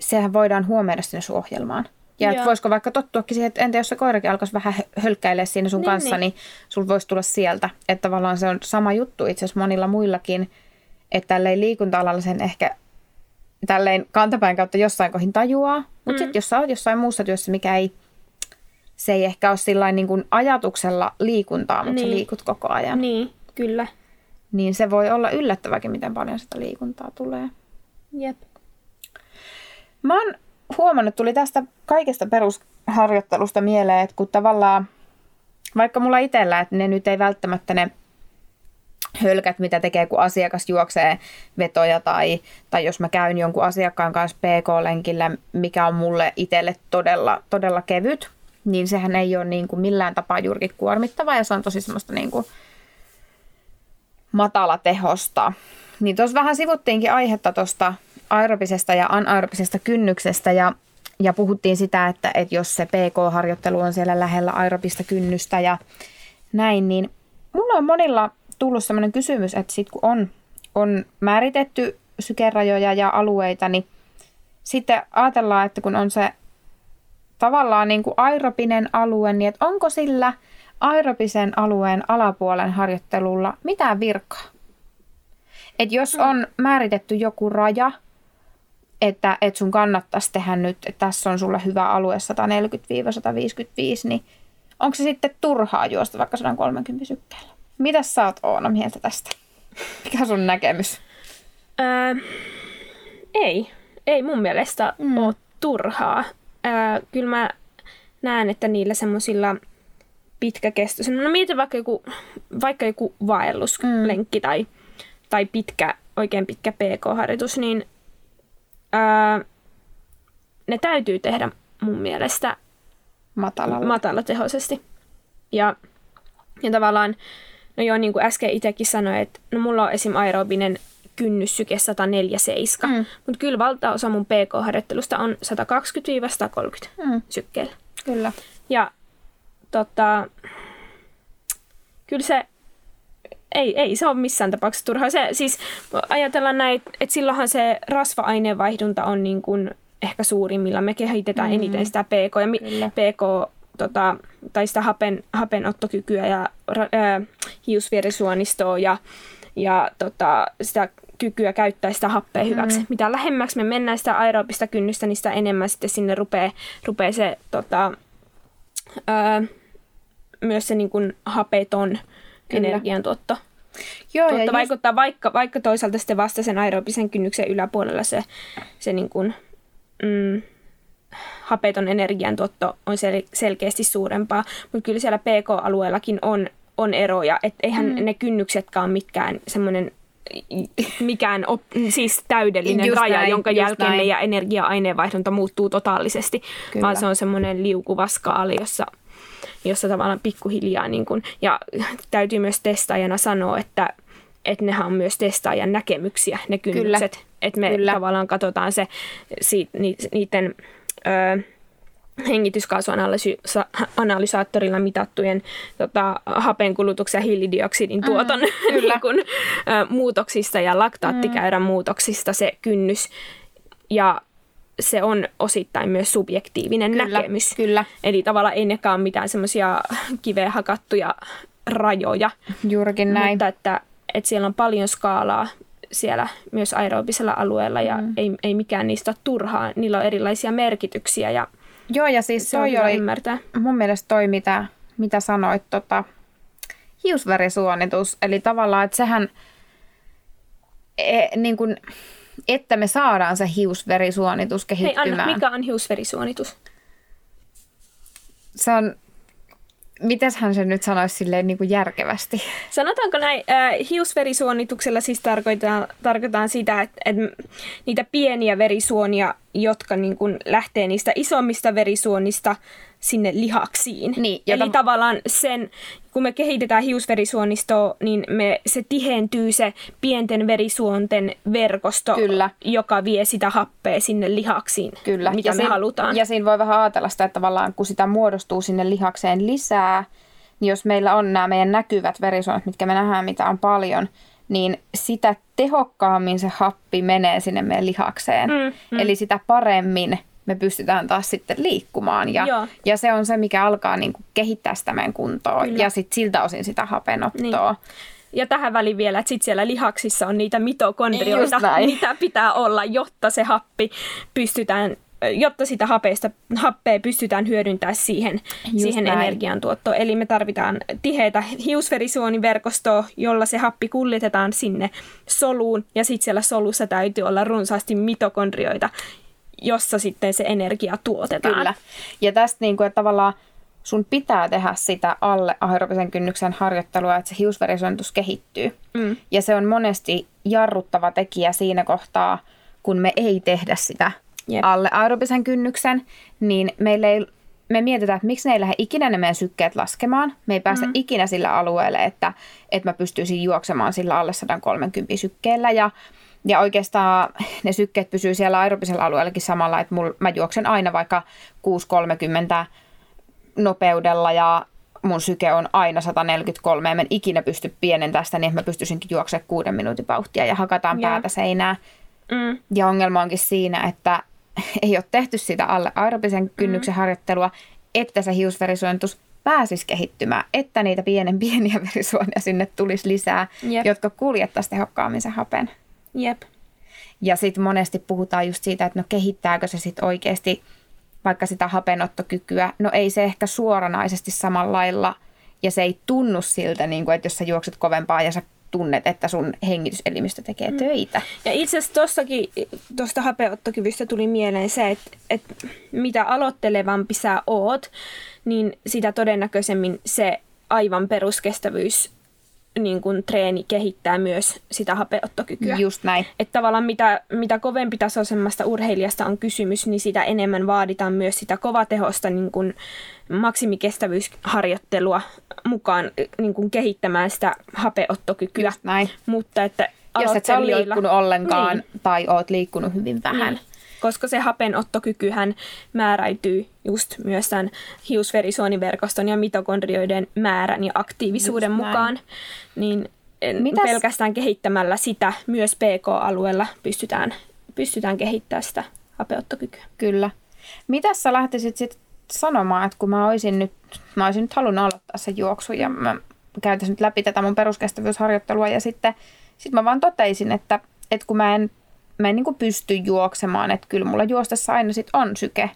sehän voidaan huomioida sinne sun ohjelmaan. Ja että voisiko vaikka tottuakin siihen, että entä jos se koirakin alkaisi vähän hölkkäilemään siinä sun niin, kanssa, niin, niin sul voisi tulla sieltä. Että tavallaan se on sama juttu itse asiassa monilla muillakin, että tälleen liikunta-alalla sen ehkä tälleen kantapäin kautta jossain kohin tajuaa. Mutta mm. sitten jos sä oot jossain muussa työssä, mikä ei, se ei ehkä ole niin kuin ajatuksella liikuntaa, mutta niin. sä liikut koko ajan. Niin, kyllä. Niin se voi olla yllättäväkin, miten paljon sitä liikuntaa tulee. Jep. Mä oon huomannut, tuli tästä kaikesta perusharjoittelusta mieleen, että kun tavallaan, vaikka mulla itsellä, että ne nyt ei välttämättä ne hölkät, mitä tekee, kun asiakas juoksee vetoja tai, tai jos mä käyn jonkun asiakkaan kanssa PK-lenkillä, mikä on mulle itselle todella, todella kevyt, niin sehän ei ole niin kuin millään tapaa juurikin kuormittava ja se on tosi semmoista niin kuin matala tehosta. Niin tuossa vähän sivuttiinkin aihetta tuosta aerobisesta ja anaerobisesta kynnyksestä ja, ja puhuttiin sitä, että, että jos se PK-harjoittelu on siellä lähellä aerobista kynnystä ja näin, niin mulla on monilla tullut sellainen kysymys, että sitten kun on, on määritetty sykerajoja ja alueita, niin sitten ajatellaan, että kun on se tavallaan niin kuin aerobinen alue, niin että onko sillä aerobisen alueen alapuolen harjoittelulla mitään virkaa? että jos on määritetty joku raja, että, että sun kannattaisi tehdä nyt, että tässä on sulle hyvä alue 140-155, niin onko se sitten turhaa juosta vaikka 130 sykkeellä? Mitä sä oot Oona mieltä tästä? Mikä on sun näkemys? Öö, ei. Ei mun mielestä mm. ole turhaa. Öö, kyllä mä näen, että niillä semmoisilla pitkäkestoisilla, no mietin vaikka joku, vaikka joku vaelluslenkki mm. tai, tai pitkä, oikein pitkä PK-harjoitus, niin öö, ne täytyy tehdä mun mielestä matalalla. matalatehoisesti. Ja, ja tavallaan No joo, niin kuin äsken itsekin sanoin, että no mulla on esim. aerobinen kynnyssyke 147, mm. mutta kyllä valtaosa mun PK-harjoittelusta on 120-130 mm. sykkeellä. Kyllä. Ja tota, kyllä se, ei, ei se ole missään tapauksessa turhaa. Se, siis ajatellaan näin, että silloinhan se rasva-aineenvaihdunta on niin kuin ehkä suurimmilla. Me kehitetään mm. eniten sitä PK. Ja mi, PK tota, tai sitä hapen, hapenottokykyä ja ää, hiusvierisuonistoa ja, ja tota, sitä kykyä käyttää sitä happea hyväksi. Mm. Mitä lähemmäksi me mennään sitä aerobista kynnystä, niin sitä enemmän sitten sinne rupeaa, rupeaa se tota, ää, myös se niin kuin hapeton Kyllä. energiantuotto. Joo, tuotto ja vaikuttaa, just... vaikka, vaikka toisaalta sitten vasta sen aerobisen kynnyksen yläpuolella se, se niin kuin, mm, hapeton energiantuotto on sel- selkeästi suurempaa, mutta kyllä siellä PK-alueellakin on, on eroja, että eihän mm. ne kynnyksetkaan mitkään semmoinen mikään op, siis täydellinen just raja, näin, jonka jälkeen näin. meidän energia-aineenvaihdunta muuttuu totaalisesti, Kyllä. vaan se on semmoinen liukuva skaali, jossa, jossa tavallaan pikkuhiljaa, niin kun, ja täytyy myös testaajana sanoa, että että nehän on myös testaajan näkemyksiä, ne kynnykset. Että me Kyllä. tavallaan katsotaan se, si, ni, niiden ö, hengityskaasuanalysaattorilla mitattujen tota, hapenkulutuksen ja hiilidioksidin mm, tuoton mm, niin kun, ö, muutoksista ja laktaattikäyrän mm. muutoksista se kynnys. Ja se on osittain myös subjektiivinen Kyllä, näkemys. kyllä. Eli tavallaan ei nekaan mitään semmoisia kiveen hakattuja rajoja. Juurikin näin. Mutta että, että siellä on paljon skaalaa siellä myös aerobisella alueella ja mm. ei, ei mikään niistä ole turhaa. Niillä on erilaisia merkityksiä ja Joo, ja siis se on toi oli ymmärtää. mun mielestä toi, mitä, mitä sanoit, tota, hiusverisuonitus. Eli tavallaan, että sehän, e, niin kun, että me saadaan se hiusverisuonitus Hei kehittymään. Anna, mikä on hiusverisuonitus? Se on, mitäshän se nyt sanoisi silleen niin kuin järkevästi? Sanotaanko näin, äh, hiusverisuonituksella siis tarkoitetaan, tarkoitetaan sitä, että, että niitä pieniä verisuonia, jotka niin kuin lähtee niistä isommista verisuonista sinne lihaksiin. Niin, Eli jota- tavallaan sen, kun me kehitetään hiusverisuonistoa, niin me, se tihentyy se pienten verisuonten verkosto, Kyllä. joka vie sitä happea sinne lihaksiin, Kyllä. mitä ja me siinä, halutaan. Ja siinä voi vähän ajatella sitä, että tavallaan kun sitä muodostuu sinne lihakseen lisää, niin jos meillä on nämä meidän näkyvät verisuonet, mitkä me nähdään, mitä on paljon, niin sitä tehokkaammin se happi menee sinne meidän lihakseen. Mm, mm. Eli sitä paremmin me pystytään taas sitten liikkumaan. Ja, Joo. ja se on se, mikä alkaa niin kuin kehittää sitä meidän kuntoa. Kyllä. Ja sitten siltä osin sitä hapenottoa. Niin. Ja tähän väliin vielä, että sit siellä lihaksissa on niitä mitokondrioita, mitä pitää olla, jotta se happi pystytään jotta sitä hapeesta, happea pystytään hyödyntämään siihen, siihen näin. energiantuottoon. Eli me tarvitaan tiheitä hiusverisuoniverkostoa, jolla se happi kullitetaan sinne soluun. Ja sitten siellä solussa täytyy olla runsaasti mitokondrioita, jossa sitten se energia tuotetaan. Kyllä. Ja tästä niin kuin, että tavallaan sun pitää tehdä sitä alle aerobisen kynnyksen harjoittelua, että se hiusverisuonitus kehittyy. Mm. Ja se on monesti jarruttava tekijä siinä kohtaa, kun me ei tehdä sitä Jep. alle aerobisen kynnyksen, niin meillä ei, me mietitään, että miksi ne ei lähde ikinä ne meidän sykkeet laskemaan. Me ei päästä mm. ikinä sillä alueelle, että, että mä pystyisin juoksemaan sillä alle 130 sykkeellä. Ja, ja oikeastaan ne sykkeet pysyy siellä aerobisella alueellakin samalla, että mul, mä juoksen aina vaikka 6.30 nopeudella ja mun syke on aina 143 ja mä en ikinä pysty pienentämään sitä niin, että mä pystyisinkin juoksemaan kuuden minuutin vauhtia ja hakataan Joo. päätä seinää. Mm. Ja ongelma onkin siinä, että ei ole tehty sitä alle aerobisen kynnyksen mm. harjoittelua, että se hiusverisuonitus pääsisi kehittymään, että niitä pienen pieniä verisuonia sinne tulisi lisää, Jep. jotka kuljettaisiin tehokkaammin sen hapen. Jep. Ja sitten monesti puhutaan just siitä, että no kehittääkö se sitten oikeasti vaikka sitä hapenottokykyä. No ei se ehkä suoranaisesti samalla lailla ja se ei tunnu siltä, niin kuin, että jos sä juokset kovempaa ja sä tunnet, että sun hengityselimistö tekee mm. töitä. Ja itse asiassa tuossakin, tuosta hapeottokyvystä tuli mieleen se, että, että mitä aloittelevampi sä oot, niin sitä todennäköisemmin se aivan peruskestävyys niin kun treeni kehittää myös sitä hapeottokykyä. Just näin. Että tavallaan mitä, mitä kovempi tasoisemmasta urheilijasta on kysymys, niin sitä enemmän vaaditaan myös sitä kovatehosta niin kun maksimikestävyysharjoittelua mukaan niin kun kehittämään sitä hapeottokykyä. Just näin. Mutta että Jos et sä ole liikkunut ollenkaan Niin. tai oot liikkunut hyvin vähän. Niin. Koska se hapenottokykyhän määräytyy just myös tämän hiusverisuoniverkoston ja mitokondrioiden määrän ja aktiivisuuden Just näin. mukaan. Niin en- Mitäs- pelkästään kehittämällä sitä myös PK-alueella pystytään, pystytään kehittämään sitä hapeottokykyä. Kyllä. Mitä sä lähtisit sitten sanomaan, että kun mä olisin nyt, mä olisin nyt halunnut aloittaa sen juoksun ja mä käytäisin nyt läpi tätä mun peruskestävyysharjoittelua ja sitten sit mä vaan toteisin, että, että kun mä en, mä en niin kuin pysty juoksemaan, että kyllä mulla juostessa aina sit on syke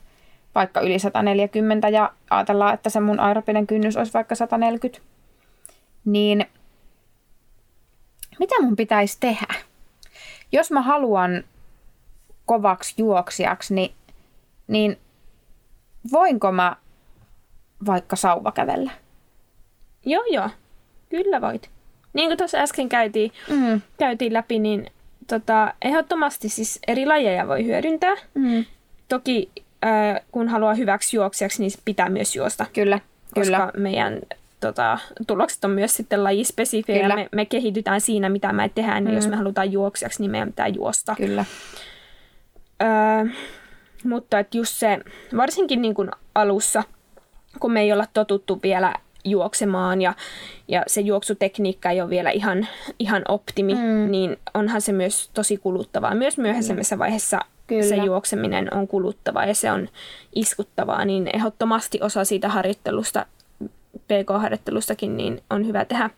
vaikka yli 140 ja ajatellaan, että se mun aerobinen kynnys olisi vaikka 140, niin mitä mun pitäisi tehdä? Jos mä haluan kovaksi juoksijaksi, niin, niin voinko mä vaikka sauvakävellä? Joo, joo. Kyllä voit. Niin kuin tuossa äsken käytiin, Mm. käytiin läpi, niin tota, ehdottomasti siis eri lajeja voi hyödyntää. Mm. Toki äh, kun haluaa hyväksi juoksijaksi, niin pitää myös juosta. Kyllä, koska kyllä. meidän tota, tulokset on myös sitten lajispesifiä Kyllä. ja me, me kehitytään siinä, mitä me tehdään. Mm. Jos me halutaan juoksijaksi, niin meidän pitää juosta. Kyllä. Öö, mutta että just se, varsinkin niin kuin alussa, kun me ei olla totuttu vielä juoksemaan ja, ja se juoksutekniikka ei ole vielä ihan, ihan optimi, mm. niin onhan se myös tosi kuluttavaa. Myös myöhäisemmässä vaiheessa Kyllä. se juokseminen on kuluttavaa ja se on iskuttavaa, niin ehdottomasti osa siitä harjoittelusta, PK-harjoittelustakin, niin on hyvä tehdä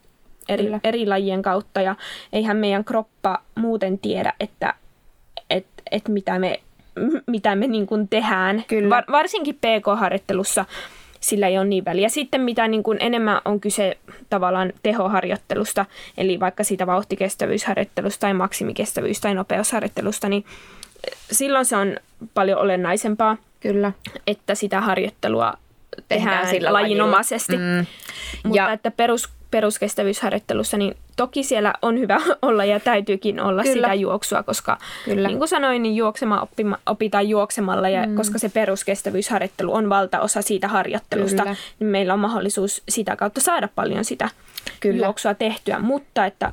eri, eri lajien kautta. Ja eihän meidän kroppa muuten tiedä, että et, et mitä me, mitä me niin kuin tehdään. Kyllä. Var, varsinkin PK-harjoittelussa sillä ei ole niin väliä. Sitten mitä niin kuin enemmän on kyse tavallaan tehoharjoittelusta, eli vaikka siitä vauhtikestävyysharjoittelusta tai maksimikestävyys- tai nopeusharjoittelusta, niin silloin se on paljon olennaisempaa, Kyllä. että sitä harjoittelua tehdään, tehdään sillä lajinomaisesti. Mm. Mutta ja. että perus, peruskestävyysharjoittelussa, niin toki siellä on hyvä olla ja täytyykin olla Kyllä. sitä juoksua, koska Kyllä. niin kuin sanoin, niin juoksema oppima, opitaan juoksemalla ja mm. koska se peruskestävyysharjoittelu on valtaosa siitä harjoittelusta, Kyllä. niin meillä on mahdollisuus sitä kautta saada paljon sitä Kyllä. juoksua tehtyä, mutta että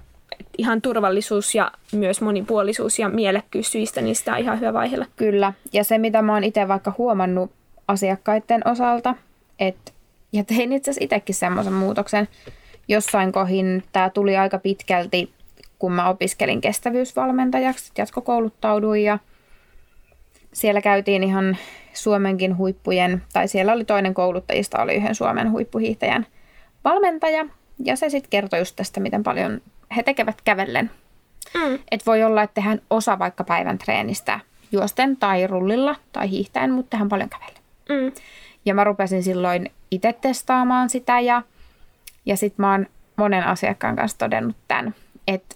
ihan turvallisuus ja myös monipuolisuus ja mielekkyys syistä, niin sitä on ihan hyvä vaihella. Kyllä, ja se mitä mä oon itse vaikka huomannut asiakkaiden osalta, että, ja tein itse asiassa itsekin semmoisen muutoksen, jossain kohin tämä tuli aika pitkälti, kun mä opiskelin kestävyysvalmentajaksi, jatkokouluttauduin ja siellä käytiin ihan Suomenkin huippujen, tai siellä oli toinen kouluttajista, oli yhden Suomen huippuhiihtäjän valmentaja, ja se sitten kertoi just tästä, miten paljon he tekevät kävellen. Mm. Et voi olla, että tehdään osa vaikka päivän treenistä juosten tai rullilla tai hiihtäen, mutta tehdään paljon kävellen. Mm. Ja mä rupesin silloin itse testaamaan sitä ja, ja sitten mä oon monen asiakkaan kanssa todennut tämän, että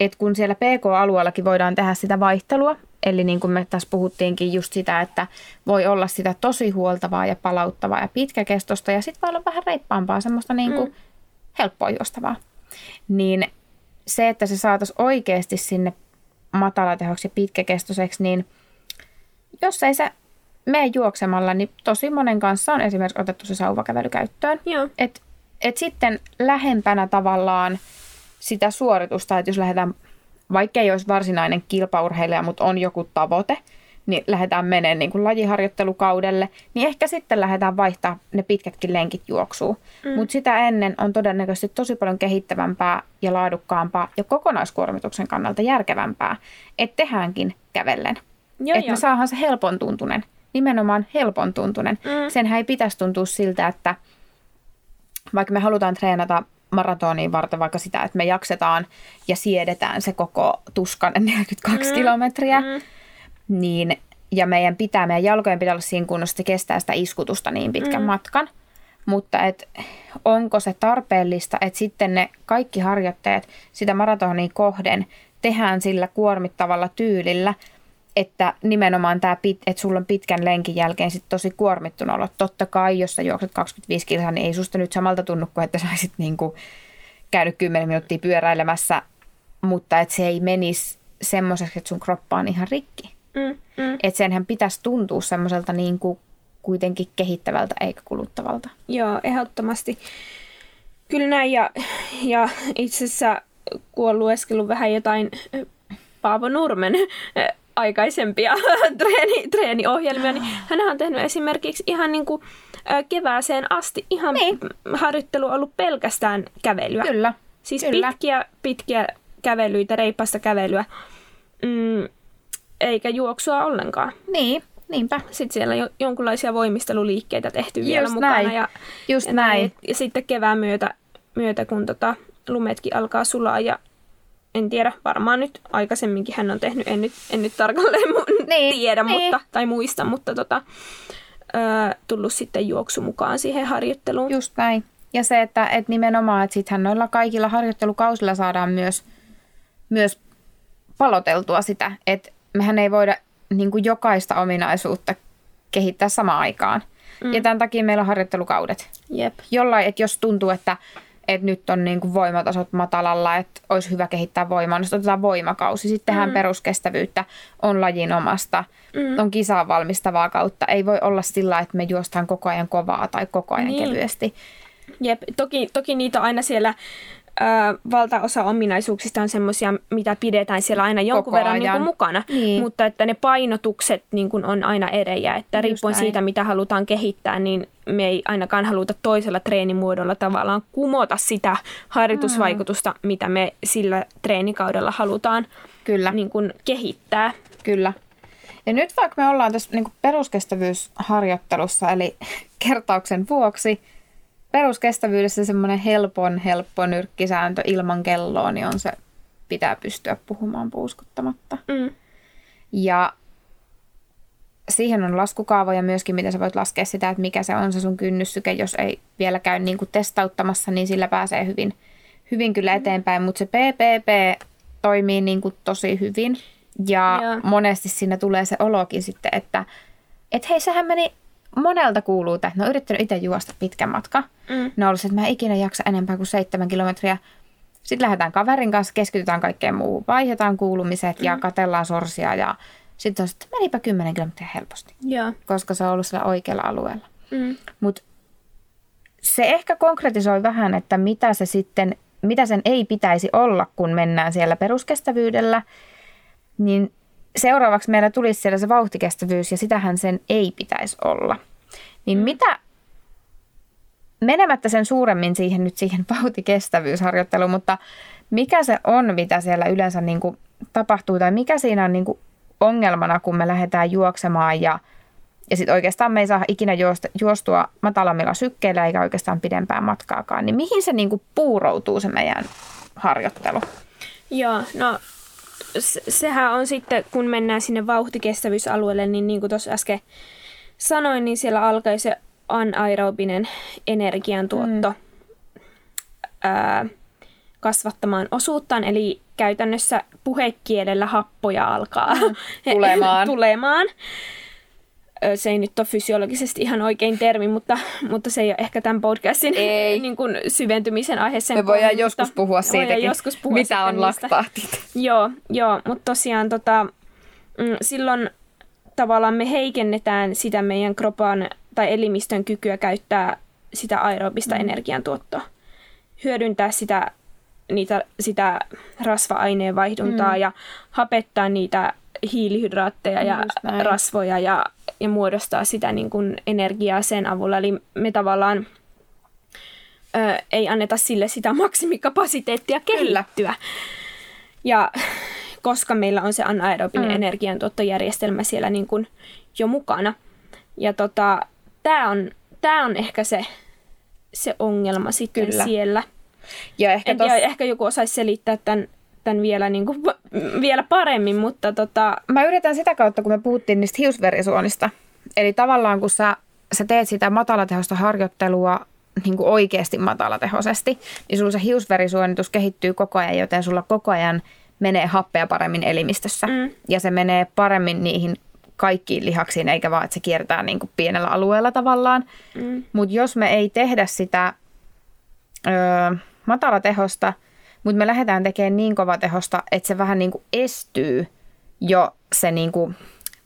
et kun siellä PK-alueellakin voidaan tehdä sitä vaihtelua, eli niin kuin me tässä puhuttiinkin just sitä, että voi olla sitä tosi huoltavaa ja palauttavaa ja pitkäkestosta ja sitten voi olla vähän reippaampaa, semmoista niin kuin mm. helppoa juostavaa. Niin se, että se saataisiin oikeasti sinne matalatehoksi ja pitkäkestoiseksi, niin jos ei se mene juoksemalla, niin tosi monen kanssa on esimerkiksi otettu se sauvakävely käyttöön. Joo. Et, et sitten lähempänä tavallaan sitä suoritusta, että jos lähdetään, vaikka ei olisi varsinainen kilpaurheilija, mutta on joku tavoite, niin lähdetään menemään niin kuin lajiharjoittelukaudelle, niin ehkä sitten lähdetään vaihtaa ne pitkätkin lenkit juoksuun. Mm. Mutta sitä ennen on todennäköisesti tosi paljon kehittävämpää ja laadukkaampaa ja kokonaiskuormituksen kannalta järkevämpää, että tehdäänkin kävellen. Että me saadaan se helpon tuntunen, nimenomaan helpon tuntunen. Mm. Senhän ei pitäisi tuntua siltä, että vaikka me halutaan treenata maratoniin varten vaikka sitä, että me jaksetaan ja siedetään se koko tuskan 42 mm. kilometriä, mm niin, ja meidän pitää, meidän jalkojen pitää olla siinä kunnossa, että se kestää sitä iskutusta niin pitkän mm. matkan. Mutta et, onko se tarpeellista, että sitten ne kaikki harjoitteet sitä maratonia kohden tehdään sillä kuormittavalla tyylillä, että nimenomaan tämä, että sulla on pitkän lenkin jälkeen sit tosi kuormittunut olo. Totta kai, jos sä juokset 25 kilsaa, niin ei susta nyt samalta tunnu kuin, että sä olisit niinku käynyt 10 minuuttia pyöräilemässä, mutta että se ei menisi semmoiseksi, että sun kroppa on ihan rikki. Mm, mm. Että senhän pitäisi tuntua semmoiselta niin kuin kuitenkin kehittävältä eikä kuluttavalta. Joo, ehdottomasti. Kyllä näin ja, ja itse asiassa kun on lueskellut vähän jotain Paavo Nurmen aikaisempia treeni, treeniohjelmia, niin hän on tehnyt esimerkiksi ihan niin kuin kevääseen asti ihan niin. harjoittelu ollut pelkästään kävelyä. Kyllä. Siis Kyllä. pitkiä, pitkiä kävelyitä, reipasta kävelyä. Mm, eikä juoksua ollenkaan. Niin, niinpä. Sitten siellä on jonkinlaisia voimisteluliikkeitä tehty Just vielä mukana. Näin. Ja, Just ja näin. näin. Ja sitten kevään myötä, myötä kun tota, lumetkin alkaa sulaa ja en tiedä, varmaan nyt aikaisemminkin hän on tehnyt, en nyt, en nyt tarkalleen mu- niin, tiedä niin. Mutta, tai muista, mutta tota, ö, tullut sitten juoksu mukaan siihen harjoitteluun. Just näin. Ja se, että, että nimenomaan, että sittenhän noilla kaikilla harjoittelukausilla saadaan myös, myös paloteltua sitä, että mehän ei voida niin kuin jokaista ominaisuutta kehittää samaan aikaan. Mm. Ja tämän takia meillä on harjoittelukaudet. Jep. Jollain, että jos tuntuu, että, että nyt on niin kuin voimatasot matalalla, että olisi hyvä kehittää voimaa, niin otetaan voimakausi. Sitten tehdään mm. peruskestävyyttä, on lajin omasta, mm. on kisaan valmistavaa kautta. Ei voi olla sillä, että me juostaan koko ajan kovaa tai koko ajan niin. kevyesti. Jep, toki, toki niitä on aina siellä ö, valtaosa ominaisuuksista on semmoisia, mitä pidetään siellä aina jonkun Koko verran niin kuin mukana, Niin. mutta että ne painotukset niin kuin on aina erejä, että Just riippuen näin. siitä, mitä halutaan kehittää, niin me ei ainakaan haluta toisella treenimuodolla tavallaan kumota sitä harjoitusvaikutusta, Mm. mitä me sillä treenikaudella halutaan Kyllä. niin kuin kehittää. Kyllä. Ja nyt vaikka me ollaan tässä niin peruskestävyysharjoittelussa, eli kertauksen vuoksi, peruskestävyydessä semmoinen helpon, helppo nyrkkisääntö ilman kelloa, niin on se, pitää pystyä puhumaan puuskuttamatta. Mm. Ja siihen on laskukaavoja myöskin, miten sä voit laskea sitä, että mikä se on se sun kynnyssyke, jos ei vielä käy niin kuin testauttamassa, niin sillä pääsee hyvin, hyvin kyllä eteenpäin. Mutta se PPP toimii niin kuin tosi hyvin ja Joo. monesti siinä tulee se olokin sitten, että et hei, sehän meni monelta kuuluu, että ne on yrittänyt itse juosta pitkän matka. Mm. Ne on ollut, se, että mä en ikinä jaksa enempää kuin seitsemän kilometriä. Sitten lähdetään kaverin kanssa, keskitytään kaikkeen muuhun. Vaihdetaan kuulumiset ja katellaan sorsia ja sitten on sitten, menipä 10 kilometriä helposti, Joo. koska se on ollut siellä oikealla alueella. Mm. Mutta se ehkä konkretisoi vähän, että mitä se sitten, mitä sen ei pitäisi olla, kun mennään siellä peruskestävyydellä. Niin seuraavaksi meillä tulisi siellä se vauhtikestävyys ja sitähän sen ei pitäisi olla. Niin mitä, menemättä sen suuremmin siihen nyt siihen vauhtikestävyysharjoitteluun, mutta mikä se on, mitä siellä yleensä niin kuin tapahtuu tai mikä siinä on niin kuin ongelmana, kun me lähdetään juoksemaan ja, ja sitten oikeastaan me ei saa ikinä juosta, juostua matalammilla sykkeillä eikä oikeastaan pidempään matkaakaan, niin mihin se niin kuin puuroutuu se meidän harjoittelu? Joo, no sehän on sitten, kun mennään sinne vauhtikestävyysalueelle, niin niin kuin tuossa äsken sanoin, niin siellä alkaa se anaerobinen energiantuotto mm. ää, kasvattamaan osuuttaan, eli käytännössä puhekielellä happoja alkaa Mm. Tulemaan. tulemaan. Se ei nyt ole fysiologisesti ihan oikein termi, mutta, mutta se ei ole ehkä tämän podcastin Ei. niin kuin syventymisen aihe sen Me voidaan kohdin, joskus puhua siitäkin, joskus puhua mitä on niistä. laktaatit. Joo, joo mutta tosiaan tota, mm, silloin tavallaan me heikennetään sitä meidän kropan tai elimistön kykyä käyttää sitä aerobista mm. energiantuottoa. Hyödyntää sitä, niitä, sitä rasva-aineen vaihduntaa mm. ja hapettaa niitä hiilihydraatteja ja näin. rasvoja ja, ja muodostaa sitä niin kuin energiaa sen avulla. Eli me tavallaan ö, ei anneta sille sitä maksimikapasiteettia kehittyä. Ja koska meillä on se anaerobinen Mm. mm. energiantuottojärjestelmä siellä niin kuin jo mukana. Ja tota, tämä on, tää on ehkä se, se ongelma sitten Kyllä. siellä. Ja ehkä En tos, tiedä, ehkä joku osaisi selittää tämän, tämän vielä, niin kuin, vielä paremmin, mutta tota, mä yritän sitä kautta, kun me puhuttiin niistä hiusverisuonista. Eli tavallaan kun sä, sä teet sitä matalatehosta harjoittelua niin kuin oikeasti matalatehoisesti, niin sulla se hiusverisuonitus kehittyy koko ajan, joten sulla koko ajan menee happea paremmin elimistössä. Mm. Ja se menee paremmin niihin kaikkiin lihaksiin, eikä vaan, että se kiertää niin kuin pienellä alueella tavallaan. mm, Mutta jos me ei tehdä sitä öö, matalatehosta, mutta me lähdetään tekemään niin kova tehosta, että se vähän niin kuin estyy jo se niin kuin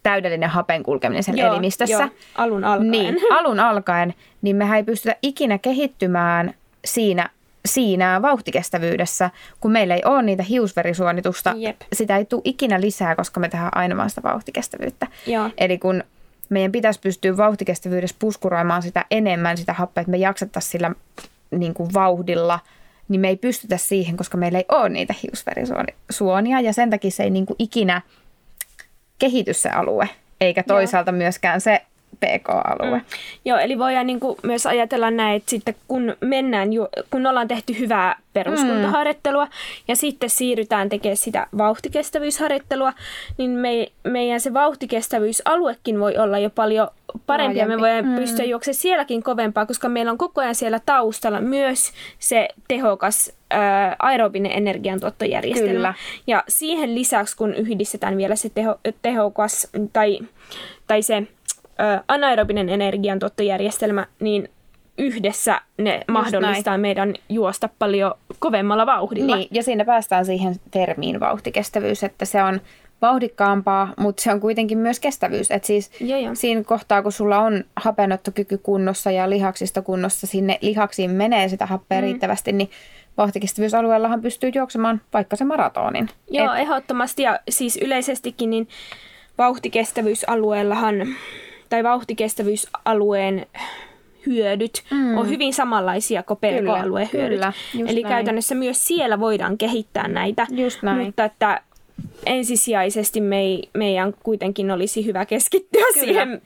täydellinen hapen kulkeminen sen joo, elimistössä. joo, alun alkaen. Niin, alun alkaen, niin mehän ei pystytä ikinä kehittymään siinä, siinä vauhtikestävyydessä, kun meillä ei ole niitä hiusverisuonitusta. Jep. Sitä ei tule ikinä lisää, koska me tehdään aina vaan sitä vauhtikestävyyttä. Joo. Eli kun meidän pitäisi pystyä vauhtikestävyydessä puskuroimaan sitä enemmän, sitä happea, että me jaksettaisiin sillä niin kuin vauhdilla, niin me ei pystytä siihen, koska meillä ei ole niitä hiusverisuonia. Ja sen takia se ei niin kuin ikinä kehity se alue, eikä toisaalta myöskään se PK-alue. Mm. Joo, eli voidaan niin kuin myös ajatella näin, että sitten kun mennään, ju- kun ollaan tehty hyvää peruskuntaharjoittelua mm. ja sitten siirrytään tekemään sitä vauhtikestävyysharjoittelua, niin me, meidän se vauhtikestävyysaluekin voi olla jo paljon parempi ja me voidaan mm. pystyä juoksemaan sielläkin kovempaa, koska meillä on koko ajan siellä taustalla myös se tehokas ää, aerobinen energiantuottojärjestelmä. Kyllä. Ja siihen lisäksi, kun yhdistetään vielä se teho, tehokas tai, tai se anaerobinen energiantuottojärjestelmä, niin yhdessä ne mahdollistaa meidän juosta paljon kovemmalla vauhdilla. Niin, ja siinä päästään siihen termiin vauhtikestävyys, että se on vauhdikkaampaa, mutta se on kuitenkin myös kestävyys. Et siis Joo, joo. siinä kohtaa, kun sulla on hapenottokyky kunnossa ja lihaksista kunnossa, sinne lihaksiin menee sitä happea mm. riittävästi, niin vauhtikestävyysalueellahan pystyy juoksemaan vaikka se maratonin. Joo, Et... ehdottomasti. Ja siis yleisestikin niin vauhtikestävyysalueellahan tai vauhtikestävyysalueen hyödyt mm. on hyvin samanlaisia kuin PK-alueen hyödyt. Kyllä, Eli näin. käytännössä myös siellä voidaan kehittää näitä. Just näin. Mutta että ensisijaisesti me ei, meidän kuitenkin olisi hyvä keskittyä Kyllä. siihen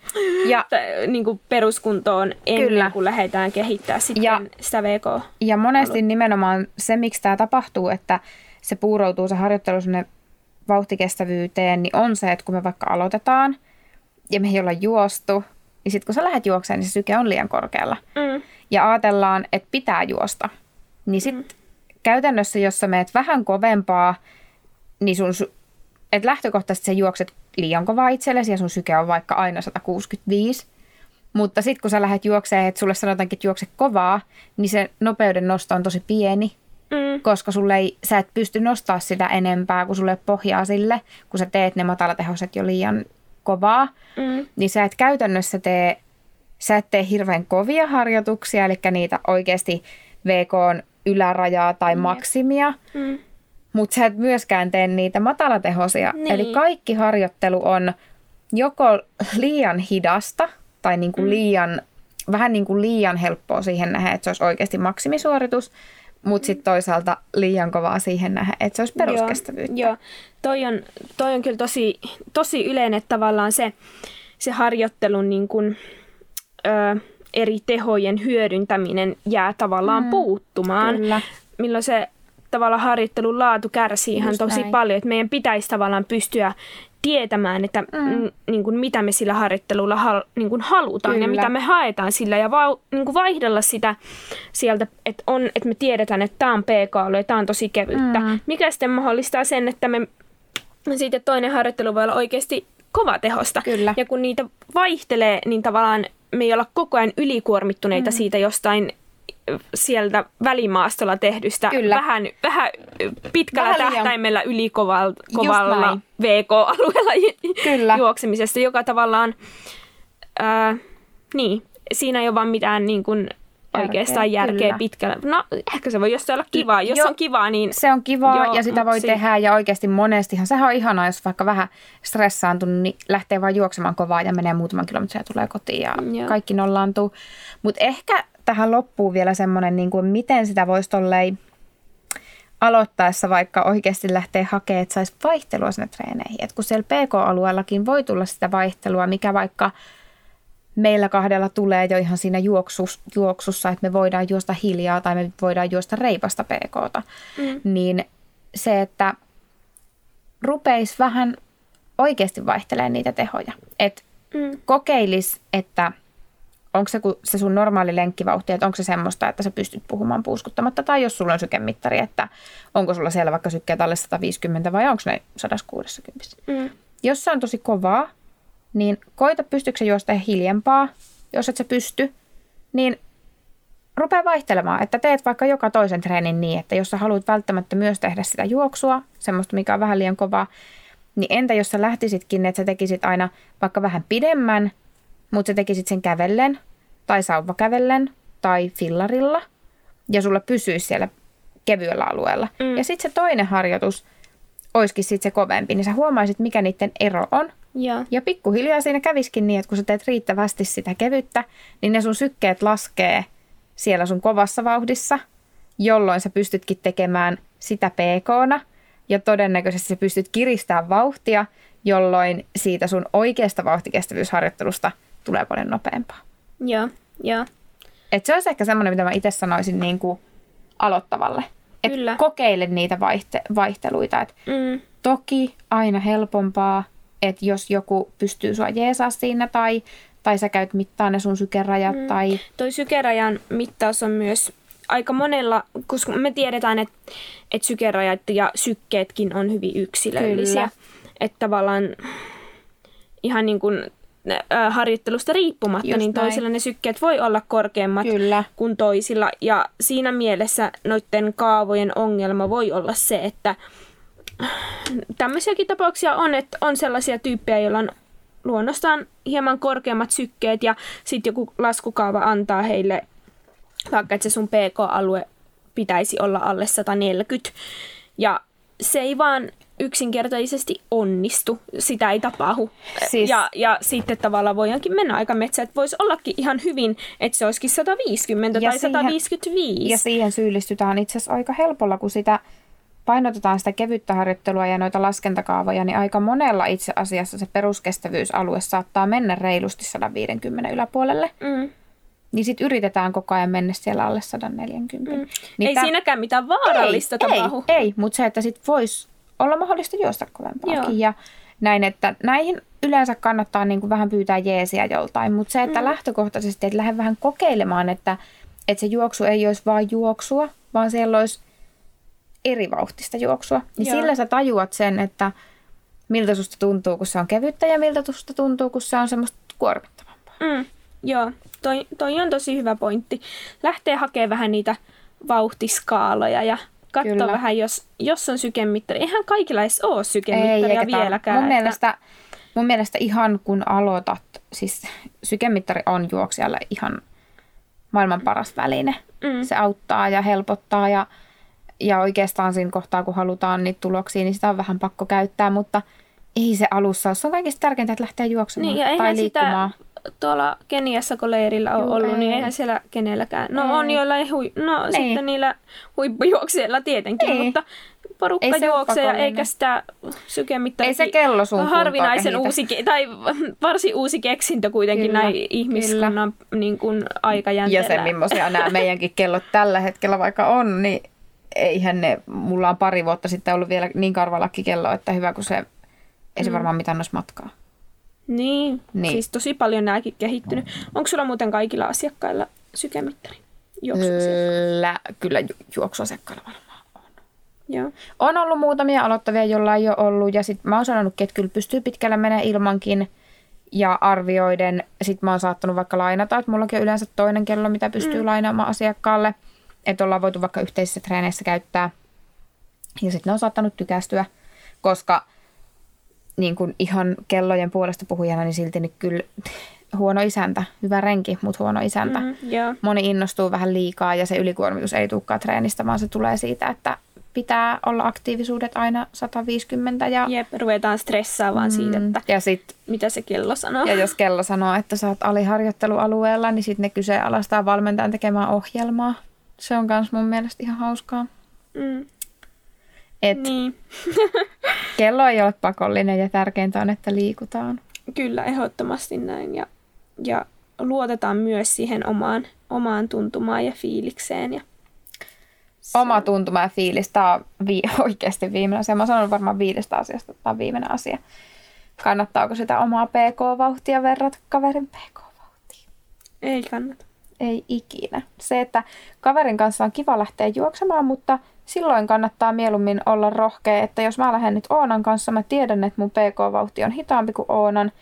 ja, t- niin kuin peruskuntoon ennen Kyllä. kuin lähdetään kehittää sitten ja, sitä VK. Ja monesti nimenomaan se, miksi tämä tapahtuu, että se puuroutuu se harjoittelu sinne vauhtikestävyyteen, niin on se, että kun me vaikka aloitetaan ja me ei olla juostu, niin sitten kun sä lähdet juokseen, niin se syke on liian korkealla. Mm. Ja ajatellaan, että pitää juosta. Niin sitten mm. käytännössä, jos sä meet vähän kovempaa, niin sun, että lähtökohtaisesti sä juokset liian kovaa itsellesi ja sun syke on vaikka aina 165. Mutta sitten kun sä lähdet juokseen, että sulle sanotaankin, että juokse kovaa, niin se nopeuden nosto on tosi pieni. Mm. Koska sulle ei, sä et pysty nostaa sitä enempää, kun sulle pohjaa sille, kun sä teet ne matalatehoiset jo liian kovaa, mm. niin sä et käytännössä tee, sä et tee hirveän kovia harjoituksia, eli niitä oikeasti VK on ylärajaa tai mm. maksimia, mm. mutta sä et myöskään tee niitä matalatehoisia. Niin. Eli kaikki harjoittelu on joko liian hidasta tai niin kuin mm. liian, vähän niin kuin liian helppoa siihen nähdä, että se olisi oikeasti maksimisuoritus, mutta sitten toisaalta liian kovaa siihen nähdä, että se olisi peruskestävyyttä. Joo, joo. Toi, on, toi on kyllä tosi, tosi yleinen, että tavallaan se, se harjoittelun niin kuin, ö, eri tehojen hyödyntäminen jää tavallaan mm, puuttumaan. Kyllä. Milloin se tavallaan harjoittelun laatu kärsii ihan tosi näin. paljon, että meidän pitäisi tavallaan pystyä tietämään, että mm. niin kuin, mitä me sillä harjoittelulla hal, niin kuin halutaan Kyllä. ja mitä me haetaan sillä ja va, niin kuin vaihdella sitä sieltä, että, on, että me tiedetään, että tämä on pk-alue ja tämä on tosi kevyttä. Mm. Mikä sitten mahdollistaa sen, että me sitten toinen harjoittelu voi olla oikeasti kova tehosta. Kyllä. Ja kun niitä vaihtelee, niin tavallaan me ei olla koko ajan ylikuormittuneita mm. siitä jostain sieltä välimaastolla tehdystä Kyllä. vähän, vähän pitkällä vähän tähtäimellä ylikovalla VK-alueella Kyllä. juoksemisesta, joka tavallaan, ää, niin, siinä ei ole vaan mitään niin kuin, oikeastaan järkeä kyllä. pitkällä. No ehkä se voi jossain olla kivaa. Jos jo, on kivaa, niin... Se on kivaa joo, ja sitä voi si- tehdä ja oikeasti monestihan. Sehän on ihanaa, jos vaikka vähän stressaantunut, niin lähtee vaan juoksemaan kovaa ja menee muutaman kilometrin ja tulee kotiin ja joo. kaikki nollaantuu. Mutta ehkä tähän loppuu vielä semmoinen, niin kuin, miten sitä voisi tollei aloittaessa vaikka oikeasti lähtee hakemaan, että saisi vaihtelua sinne treeneihin. Et kun siellä PK-alueellakin voi tulla sitä vaihtelua, mikä vaikka meillä kahdella tulee jo ihan siinä juoksus, juoksussa, että me voidaan juosta hiljaa tai me voidaan juosta reipasta PKta, mm. niin se, että rupeisi vähän oikeasti vaihtelemaan niitä tehoja. Että mm. kokeilis, että – onko se se sun normaali lenkkivauhti, että onko se semmoista, että sä pystyt puhumaan puuskuttamatta, tai jos sulla on sykemittari, että onko sulla siellä vaikka sykkeet alle 150 vai onko ne 160. Mm. Jos se on tosi kovaa, niin koita pystyykö se juosta hiljempaa, jos et sä pysty, niin rupea vaihtelemaan, että teet vaikka joka toisen treenin niin, että jos sä haluat välttämättä myös tehdä sitä juoksua, semmoista mikä on vähän liian kovaa, niin entä jos sä lähtisitkin, että sä tekisit aina vaikka vähän pidemmän, mutta sä tekisit sen kävellen tai sauvakävellen tai fillarilla ja sulla pysyisi siellä kevyellä alueella. Mm. Ja sitten se toinen harjoitus olisikin sitten se kovempi, niin sä huomaisit, mikä niiden ero on. Ja, ja pikkuhiljaa siinä käviskin niin, että kun sä teet riittävästi sitä kevyttä, niin ne sun sykkeet laskee siellä sun kovassa vauhdissa, jolloin sä pystytkin tekemään sitä pk ja todennäköisesti sä pystyt kiristämään vauhtia, jolloin siitä sun oikeasta vauhtikestävyysharjoittelusta – tulee paljon nopeampaa. Joo, joo. Et se olisi ehkä semmoinen, mitä mä itse sanoisin niin kuin aloittavalle. Et Kyllä. kokeile niitä vaihte- vaihteluita. Et mm. Toki aina helpompaa, että jos joku pystyy sua jeesaa siinä tai, tai sä käyt mittaan ne sun sykerajat. Mm. Tai... Toi sykerajan mittaus on myös aika monella, koska me tiedetään, että, että sykerajat ja sykkeetkin on hyvin yksilöllisiä. Että tavallaan ihan niin kuin harjoittelusta riippumatta, Just niin toisilla näin. ne sykkeet voi olla korkeammat Kyllä. kuin toisilla. Ja siinä mielessä noiden kaavojen ongelma voi olla se, että tämmöisiäkin tapauksia on, että on sellaisia tyyppejä, joilla on luonnostaan hieman korkeammat sykkeet ja sitten joku laskukaava antaa heille vaikka, että se sun PK-alue pitäisi olla alle 140. Ja se ei vaan yksinkertaisesti onnistu, sitä ei tapahdu. Siis- Ja, ja sitten tavallaan voidaankin mennä aika metsään, että voisi ollakin ihan hyvin, että se olisikin 150 Ja tai siihen- 155. Ja siihen syyllistytään itse asiassa aika helpolla, kun sitä painotetaan sitä kevyttä harjoittelua ja noita laskentakaavoja, niin aika monella itse asiassa se peruskestävyysalue saattaa mennä reilusti 150 yläpuolelle. mm. Niin sitten yritetään koko ajan mennä siellä alle 140. Mm. Niin ei tää- siinäkään mitään vaarallista ei, tapahdu. Ei, ei mutta se, että sit voisi olla mahdollista juosta kovempaakin. Ja näin, että näihin yleensä kannattaa niin kuin vähän pyytää jeesiä joltain, mutta se, että mm. lähtökohtaisesti, että lähde vähän kokeilemaan, että, että se juoksu ei olisi vain juoksua, vaan siellä olisi eri vauhtista juoksua. Niin Joo. sillä sä tajuat sen, että miltä susta tuntuu, kun se on kevyttä ja miltä susta tuntuu, kun se on semmoista kuormittavampaa. Mm, joo, toi, toi on tosi hyvä pointti. Lähtee hakemaan vähän niitä vauhtiskaaloja ja katsoa Kyllä. vähän, jos, jos on sykemittari. Eihän kaikilla edes ole sykemittaria tää- vieläkään. Mun että- mielestä, mun mielestä ihan kun aloitat, siis sykemittari on juoksijalle ihan maailman paras väline. Mm. Se auttaa ja helpottaa ja, ja oikeastaan siinä kohtaa, kun halutaan niitä tuloksia, niin sitä on vähän pakko käyttää, mutta ei se alussa ole. Se on kaikista tärkeintä, että lähtee juoksemaan Niin, ja tai liikkumaan. sitä tuolla Keniassa, kun leirillä on Juu, ollut, niin ei. eihän siellä kenelläkään. No Ei. on joillain, hui, no sitten niillä huippujuoksijilla tietenkin, Niin. mutta porukka Ei juoksee, pakollinen. eikä sitä sykemittaria. Ei se kello sun Harvinaisen uusi, ke- tai varsin uusi keksintö kuitenkin Kyllä, näin ihmiskunnan niin kuin Ja aikajänteellä. se, millaisia nämä meidänkin kellot tällä hetkellä vaikka on, niin eihän ne, mulla on pari vuotta sitten ollut vielä niin karvalakki kello, että hyvä kun se, ei se varmaan mitään olisi matkaa. Niin, Niin. siis tosi paljon nämäkin kehittynyt. Onko sulla muuten kaikilla asiakkailla sykemittari? Kyllä, kyllä ju- juoksuasiakkailla varmaan on. Joo. On ollut muutamia aloittavia, joilla ei ole ollut, ja sitten mä oon sanonut, että kyllä pystyy pitkälle menee ilmankin, ja arvioiden, sitten mä oon saattanut vaikka lainata, että mullakin on yleensä toinen kello, mitä pystyy mm. lainaamaan asiakkaalle, että ollaan voitu vaikka yhteisissä treeneissä käyttää, ja sitten ne on saattanut tykästyä, koska niin kuin ihan kellojen puolesta puhujana, niin silti niin kyllä huono isäntä, hyvä renki, mutta huono isäntä. Mm, joo. Moni innostuu vähän liikaa ja se ylikuormitus ei tulekaan treenistä, vaan se tulee siitä, että pitää olla aktiivisuudet aina 150 ja, Jep, ruvetaan stressaamaan mm. siitä, että ja, sit, mitä se kello sanoo. ja jos kello sanoo, että sä oot aliharjoittelualueella, niin sitten ne kyseenalaistaa valmentajan tekemään ohjelmaa. Se on myös mun mielestä ihan hauskaa. Mm, Et niin, kello ei ole pakollinen ja tärkeintä on, että liikutaan. kyllä ehdottomasti näin. Ja, ja luotetaan myös siihen omaan, omaan tuntumaan ja fiilikseen. Ja Oma tuntuma ja fiilis, tämä on vi- oikeasti viimeinen asia. Mä oon sanonut varmaan viidestä asiasta, että tämä on viimeinen asia. Kannattaako sitä omaa PK-vauhtia verrata kaverin PK-vauhtiin? ei kannata. Ei ikinä. Se, että kaverin kanssa on kiva lähteä juoksemaan, mutta silloin kannattaa mieluummin olla rohkea, että jos mä lähden nyt Oonan kanssa, mä tiedän, että mun PK-vauhti on hitaampi kuin Oonan.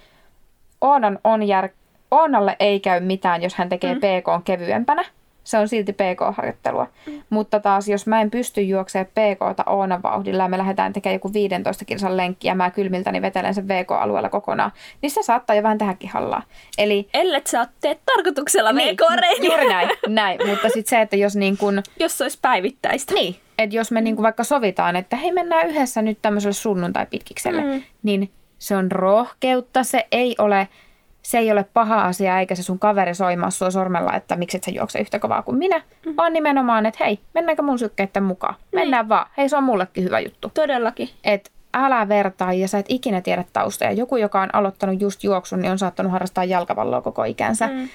Oonan on jär... Oonalle ei käy mitään, jos hän tekee mm. PK kevyempänä. Se on silti PK-harjoittelua. Mm. Mutta taas, jos mä en pysty juoksemaan PKta Oonan vauhdilla ja me lähdetään tekemään joku 15 kilsan lenkki ja mä kylmiltäni vetelen sen VK-alueella kokonaan, niin se saattaa jo vähän tehdäkin hallaa. Eli Ellet sä teet tarkoituksella niin, Juuri näin, näin. mutta sitten se, että jos niin kun, jos se olisi päivittäistä. niin, että jos me niin kun vaikka sovitaan, että hei mennään yhdessä nyt tämmöiselle sunnuntai-pitkikselle, mm. niin se on rohkeutta, se ei ole se ei ole paha asia, eikä se sun kaveri soimaa sua sormella, että miksi et sä juokse yhtä kovaa kuin minä, mm. vaan nimenomaan, että hei, mennäänkö mun sykkeiden mukaan? Mennään vaan. Hei, se on mullekin hyvä juttu. Todellakin. Et älä vertaa ja sä et ikinä tiedä taustoja. Joku, joka on aloittanut just juoksun, niin on saattanut harrastaa jalkapalloa koko ikänsä. Mm.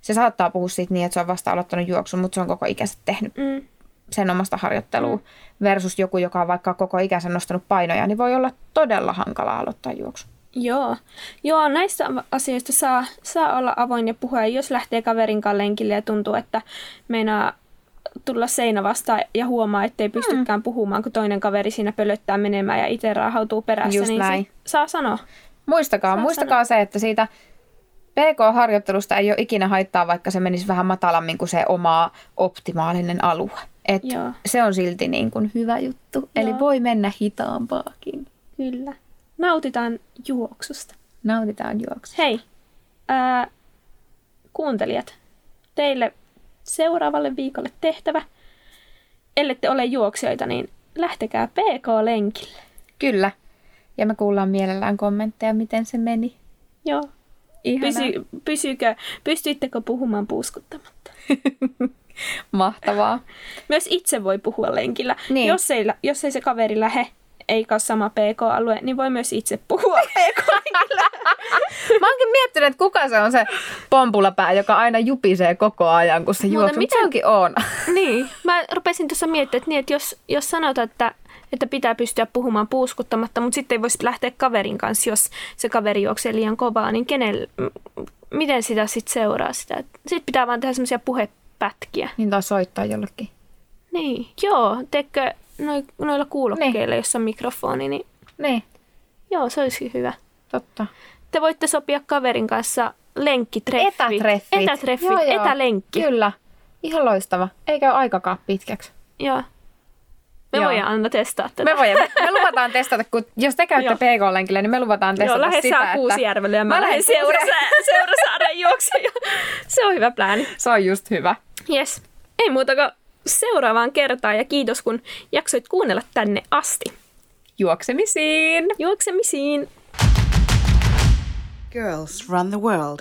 Se saattaa puhua siitä niin, että se on vasta aloittanut juoksun, mutta se on koko ikänsä tehnyt Mm. sen omasta harjoittelua. Mm. Versus joku, joka on vaikka koko ikänsä nostanut painoja, niin voi olla todella hankala aloittaa juoksu. Joo. Joo, näistä asioista saa, saa olla avoin ja puhua. Jos lähtee kaverin kanssa lenkille ja tuntuu, että meinaa tulla seinä vastaan ja huomaa, ettei pystykään mm. puhumaan, kun toinen kaveri siinä pölöttää menemään ja itse raahautuu perässä, Just niin näin. saa sanoa. Muistakaa, Saa muistakaa se, että siitä PK-harjoittelusta ei ole ikinä haittaa, vaikka se menisi vähän matalammin kuin se oma optimaalinen alue. Et Joo. se on silti niin kuin hyvä juttu. Eli Joo. voi mennä hitaampaakin. Kyllä. Nautitaan juoksusta. Nautitaan juoksu. Hei, ää, kuuntelijat, teille seuraavalle viikolle tehtävä. ellette ole juoksijoita, niin lähtekää PK-lenkille. Kyllä. Ja me kuullaan mielellään kommentteja, miten se meni. Joo. Ihanaa. Pysy, pysykö, pystyittekö puhumaan puuskuttamatta? Mahtavaa. Myös itse voi puhua lenkillä. Niin. Jos, ei, jos ei se kaveri lähe, eikä ole sama PK-alue, niin voi myös itse puhua PK-lenkillä. Mä oonkin miettinyt, että kuka se on se pompulapää, joka aina jupisee koko ajan, kun se juoksee. Miten- onkin on. niin. Mä rupesin tuossa miettimään, että, niin, että jos, jos sanotaan, että, että pitää pystyä puhumaan puuskuttamatta, mutta sitten ei voisi lähteä kaverin kanssa, jos se kaveri juoksee liian kovaa, niin kenel, m- miten sitä sitten seuraa sitä? Sitten pitää vaan tehdä semmoisia puhepätkiä. Niin taas soittaa jollekin. Niin, joo, teekö noi, noilla kuulokkeilla, jossa on mikrofoni, niin Niin, joo, se olisi hyvä. totta. Te voitte sopia kaverin kanssa lenkkitreffit. Etätreffit. Etätreffit, Joo, joo. etälenkki. Kyllä. Ihan loistava. Eikä ole aikakaan pitkäksi. Joo. Me Joo. voidaan aina testaa tätä. Me, voimme, me luvataan testata, kun jos te käytte. PK-lenkillä, niin me luvataan testata Joo, lähde sitä, saa että Kuusijärvelle ja mä, Mä lähden seurasa- Seurasaaren juokseja. Se on hyvä plääni. se on just hyvä. Yes. Ei muuta kuin seuraavaan kertaan ja kiitos kun jaksoit kuunnella tänne asti. Juoksemisiin! Juoksemisiin! Girls run the world.